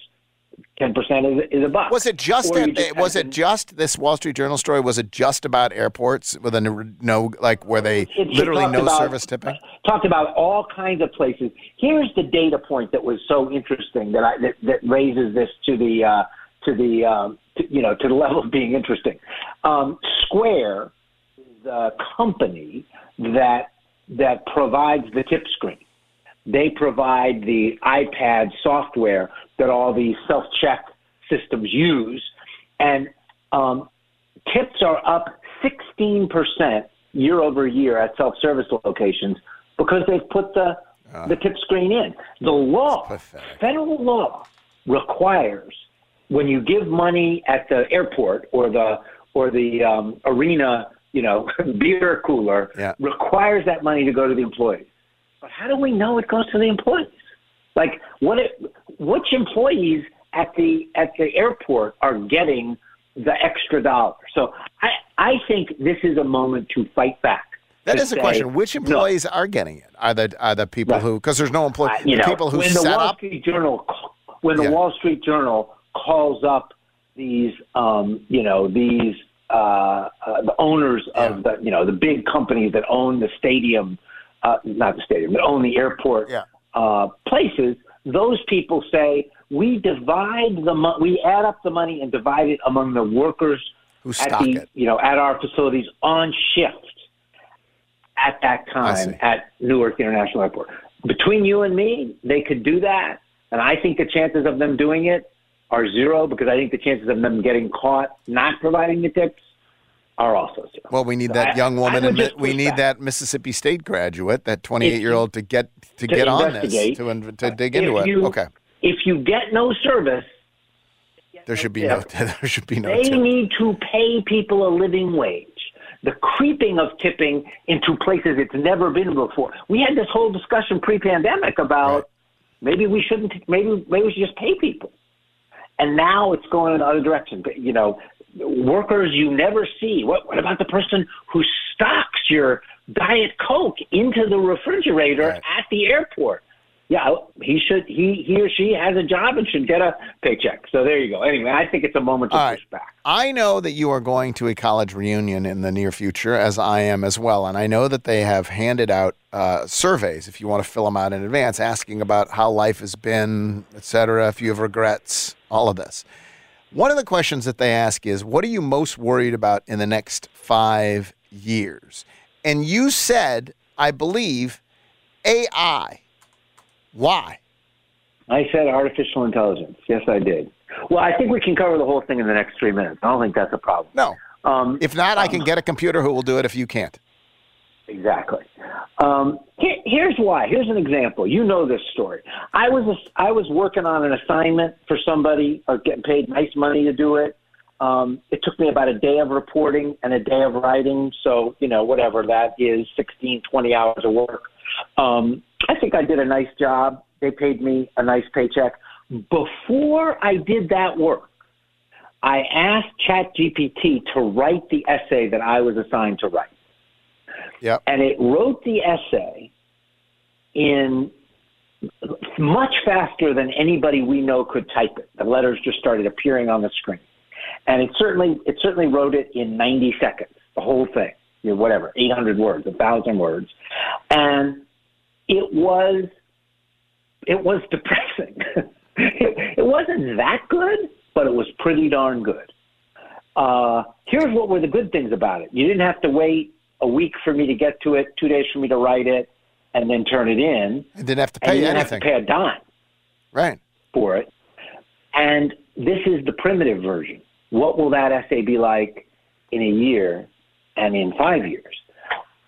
ten percent is is a buck. Was it just just was it just this Wall Street Journal story? Was it just about airports with a no, like where they It- it literally no about- service tipping? talked about all kinds of places. Here's the data point that was so interesting that I that, that raises this to the uh, to the um, to, you know to the level of being interesting. Um, Square is a company that that provides the tip screen. They provide the iPad software that all these self check systems use, and um, tips are up 16% year over year at self service locations because they've put the, the tip screen in. The law, federal law, requires when you give money at the airport or the or the um, arena, you know, beer cooler, Yeah. requires that money to go to the employees. But how do we know it goes to the employees? Like, what? It, which employees at the at the airport are getting the extra dollar? So I I think this is a moment to fight back. That is is a question. Which no, employees are getting it? Are the are the people Right. who? Because there's no employee. you the know, people who when the Wall up. Street Journal, when the Yeah. Wall Street Journal calls up these, um, you know, these uh, uh, the owners of the, you know, the big companies that own the stadium, uh, not the stadium, that own the airport uh, places. Those people say we divide the mo- we add up the money and divide it among the workers Who at the, it. you know, at our facilities on shift at that time at Newark International Airport. Between you and me, they could do that, and I think the chances of them doing it are zero because I think the chances of them getting caught not providing the tips are also zero. Well, we need So that I- young woman. In, we need back. that Mississippi State graduate, that 28 year old, to get to, to get on this to to uh, dig If into it. you- okay, If you get no service, there should be no. There should be no. they tip. need to pay people a living wage. The creeping of tipping into places it's never been before. We had this whole discussion pre-pandemic about maybe we shouldn't, maybe maybe we should just pay people, and now it's going in the other direction. But, You know, workers you never see. What what about the person who stocks your diet coke into the refrigerator at the airport? yeah, he should. He he or she has a job and should get a paycheck. So there you go. Anyway, I think it's a moment to All right. push back. I know that you are going to a college reunion in the near future, as I am as well. And I know that they have handed out uh, surveys, if you want to fill them out in advance, asking about how life has been, et cetera, if you have regrets, all of this. One of the questions that they ask is, what are you most worried about in the next five years? And you said, I believe, AI. Why? I said artificial intelligence. Yes, I did. Well, I think we can cover the whole thing in the next three minutes. I don't think that's a problem. No. Um, if not, I can get a computer who will do it if you can't. Exactly. Um, here, here's why. Here's an example. You know this story. I was a, I was working on an assignment for somebody, or getting paid nice money to do it. Um, it took me about a day of reporting and a day of writing. So you know, whatever that is, 16, 20 hours of work. Um, I think I did a nice job. They paid me a nice paycheck. Before I did that work, I asked ChatGPT to write the essay that I was assigned to write. Yep. And it wrote the essay in much faster than anybody we know could type it. The letters just started appearing on the screen. And it certainly it certainly wrote it in 90 seconds, the whole thing. You know, whatever, 800 words, a 1000 words. And it was it was depressing. it, it wasn't that good, but it was pretty darn good. Uh, here's what were the good things about it. You didn't have to wait a week for me to get to it, two days for me to write it, and then turn it in. I didn't have to and pay you didn't anything. have to pay a dime Right. for it. And this is the primitive version. What will that essay be like in a year and in five years?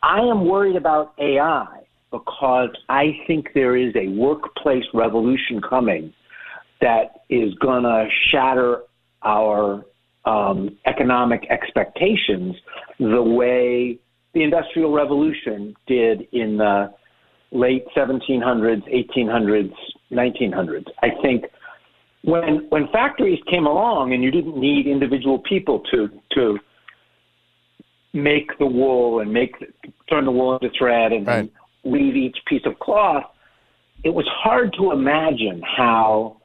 I am worried about AI because I think there is a workplace revolution coming that is going to shatter our um, economic expectations the way the Industrial Revolution did in the late 1700s, 1800s, 1900s. I think when when factories came along and you didn't need individual people to to make the wool and make turn the wool into thread and, and weave each piece of cloth, it was hard to imagine how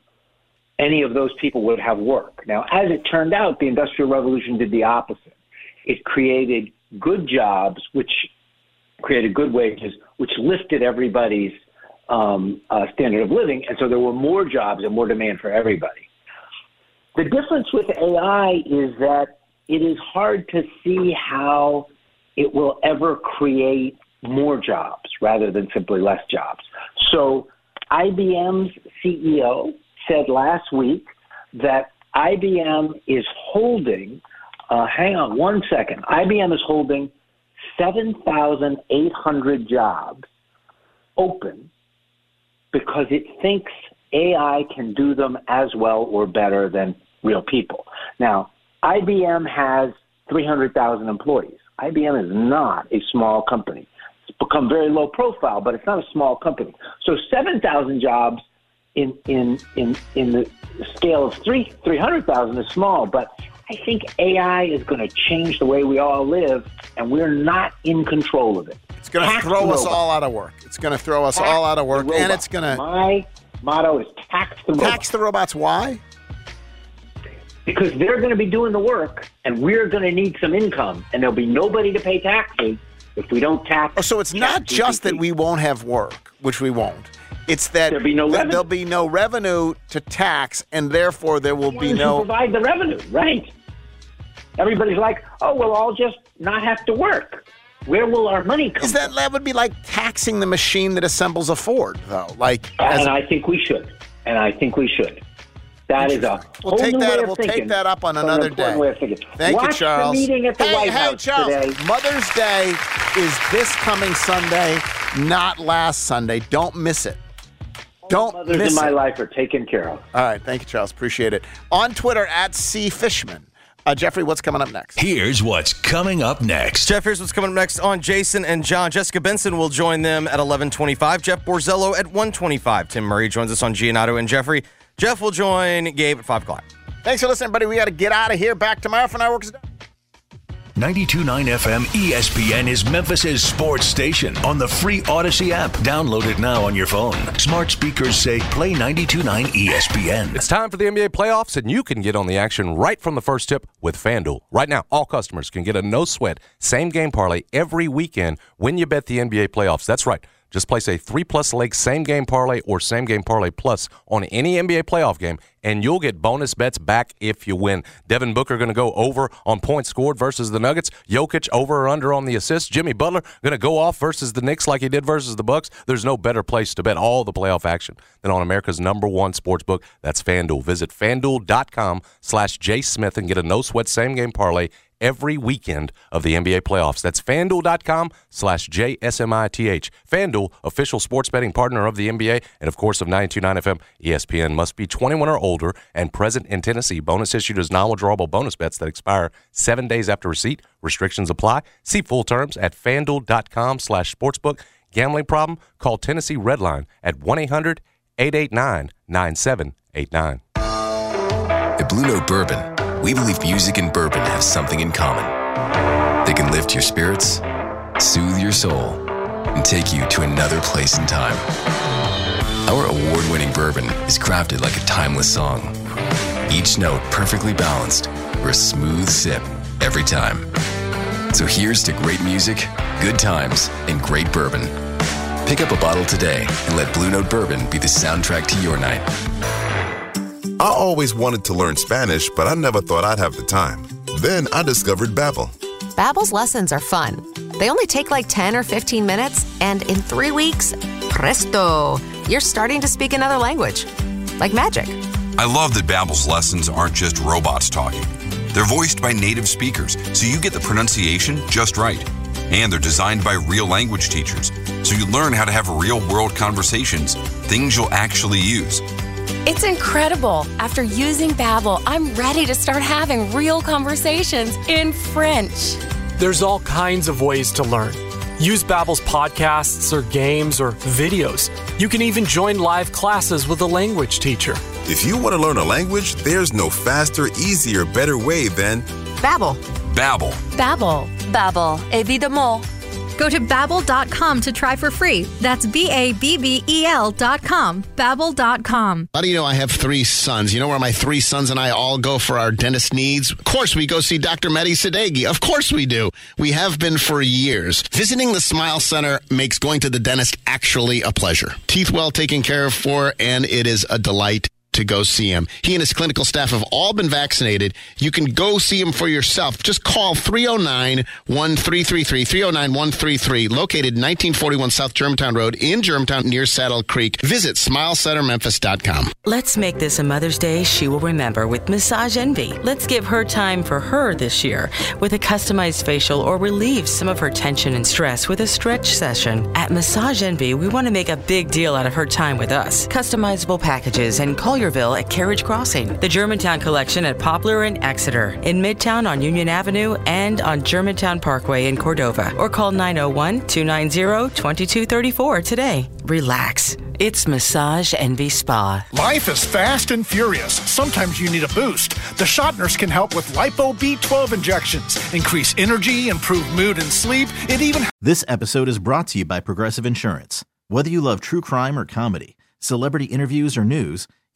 any of those people would have work. Now, as it turned out, the Industrial Revolution did the opposite. It created good jobs, which created good wages, which lifted everybody's um, uh, standard of living, and so there were more jobs and more demand for everybody. The difference with AI is that it is hard to see how it will ever create more jobs rather than simply less jobs. So IBM's CEO said last week that IBM is holding, uh, hang on one second, IBM is holding 7,800 jobs open because it thinks AI can do them as well or better than real people. Now, IBM has 300,000 employees. IBM is not a small company. It's become very low profile, but it's not a small company. So 7,000 jobs in, in, in, in the scale of three, 300,000 is small, but I think AI is going to change the way we all live, and we're not in control of it. It's going to throw us all out of work. It's going to throw us all out of work, and it's going to. My motto is tax the robots. Tax the robots. Why? Because they're going to be doing the work, and we're going to need some income, and there'll be nobody to pay taxes if we don't tax. Oh, so it's not just that we won't have work, which we won't. It's that There'll be no that revenue. there'll be no revenue to tax, and therefore there will be no. provide the revenue, right? Everybody's like, oh, well, I'll just not have to work. Where will our money come Is that that would be like taxing the machine that assembles a Ford, though? Like, and I think we should. And I think we should. That is a We'll whole take new that- way of we'll take that up on another day. thinking. Thank you, Charles. the meeting at the hey, White hey, House Charles! today. Mother's Day is this coming Sunday, not last Sunday. Don't miss it. Don't Mothers miss in my it. life are taken care of. All right, thank you, Charles. Appreciate it. On Twitter at C Fishman. Uh, Jeffrey, what's coming up next? Here's what's coming up next. Jeff, here's what's coming up next on Jason and John. Jessica Benson will join them at 11:25. Jeff Borzello at 1:25. Tim Murray joins us on Giannato and Jeffrey. Jeff will join Gabe at five o'clock. Thanks for listening, buddy. We got to get out of here. Back tomorrow for Fireworks. 92.9 FM ESPN is Memphis's sports station on the free Audacy app. Download it now on your phone. Smart speakers say play 92.9 ESPN. It's time for the NBA playoffs, and you can get on the action right from the first tip with FanDuel. Right now, all customers can get a no sweat same game parlay every weekend when you bet the NBA playoffs. That's right. Just place a three plus leg same game parlay or same game parlay plus on any NBA playoff game, and you'll get bonus bets back if you win. Devin Booker going to go over on points scored versus the Nuggets. Jokic over or under on the assists. Jimmy Butler going to go off versus the Knicks like he did versus the Bucks. There's no better place to bet all the playoff action than on America's number one sports book. That's FanDuel. Visit FanDuel.com slash J Smith and get a no sweat same game parlay every weekend of the NBA playoffs. That's fanduel.com slash JSMITH. FanDuel, official sports betting partner of the NBA and, of course, of 929 FM. ESPN must be 21 or older and present in Tennessee. Bonus issued as non withdrawable bonus bets that expire seven days after receipt. Restrictions apply. See full terms at fanduel.com slash sportsbook. Gambling problem? Call Tennessee Redline at 1 800 889 9789. At Blue Note Bourbon, we believe music and bourbon have something in common. They can lift your spirits, soothe your soul, and take you to another place in time. Our award winning bourbon is crafted like a timeless song, each note perfectly balanced for a smooth sip every time. So here's to great music, good times, and great bourbon. Pick up a bottle today and let Blue Note Bourbon be the soundtrack to your night. I always wanted to learn Spanish, but I never thought I'd have the time. Then I discovered Babbel. Babbel's lessons are fun. They only take like 10 or 15 minutes, and in three weeks, presto, you're starting to speak another language. Like magic. I love that Babbel's lessons aren't just robots talking. They're voiced by native speakers, so you get the pronunciation just right. And they're designed by real language teachers, so you learn how to have real world conversations, things you'll actually use. It's incredible. After using Babbel, I'm ready to start having real conversations in French. There's all kinds of ways to learn. Use Babbel's podcasts or games or videos. You can even join live classes with a language teacher. If you want to learn a language, there's no faster, easier, better way than Babbel. Babbel. Babbel. Babbel. Évidemment. Go to babbel.com to try for free. That's B A B B E L dot com. Babbel.com. How do you know I have three sons? You know where my three sons and I all go for our dentist needs? Of course, we go see Dr. Mehdi Sadeghi. Of course we do. We have been for years. Visiting the Smile Center makes going to the dentist actually a pleasure. Teeth well taken care of for, and it is a delight to go see him. He and his clinical staff have all been vaccinated. You can go see him for yourself. Just call 309 1333, 309 133, located 1941 South Germantown Road in Germantown near Saddle Creek. Visit smilecentermemphis.com. Let's make this a Mother's Day she will remember with Massage Envy. Let's give her time for her this year with a customized facial or relieve some of her tension and stress with a stretch session. At Massage Envy, we want to make a big deal out of her time with us. Customizable packages and Collierville at Carriage Crossing, the Germantown Collection at Poplar and Exeter, in Midtown on Union Avenue, and on Germantown Parkway in Cordova. Or call 901 290 2234 today. Relax. It's Massage Envy Spa. Life is fast and furious. Sometimes you need a boost. The Shot Nurse can help with Lipo B12 injections, increase energy, improve mood and sleep. It even This episode is brought to you by Progressive Insurance. Whether you love true crime or comedy, celebrity interviews or news,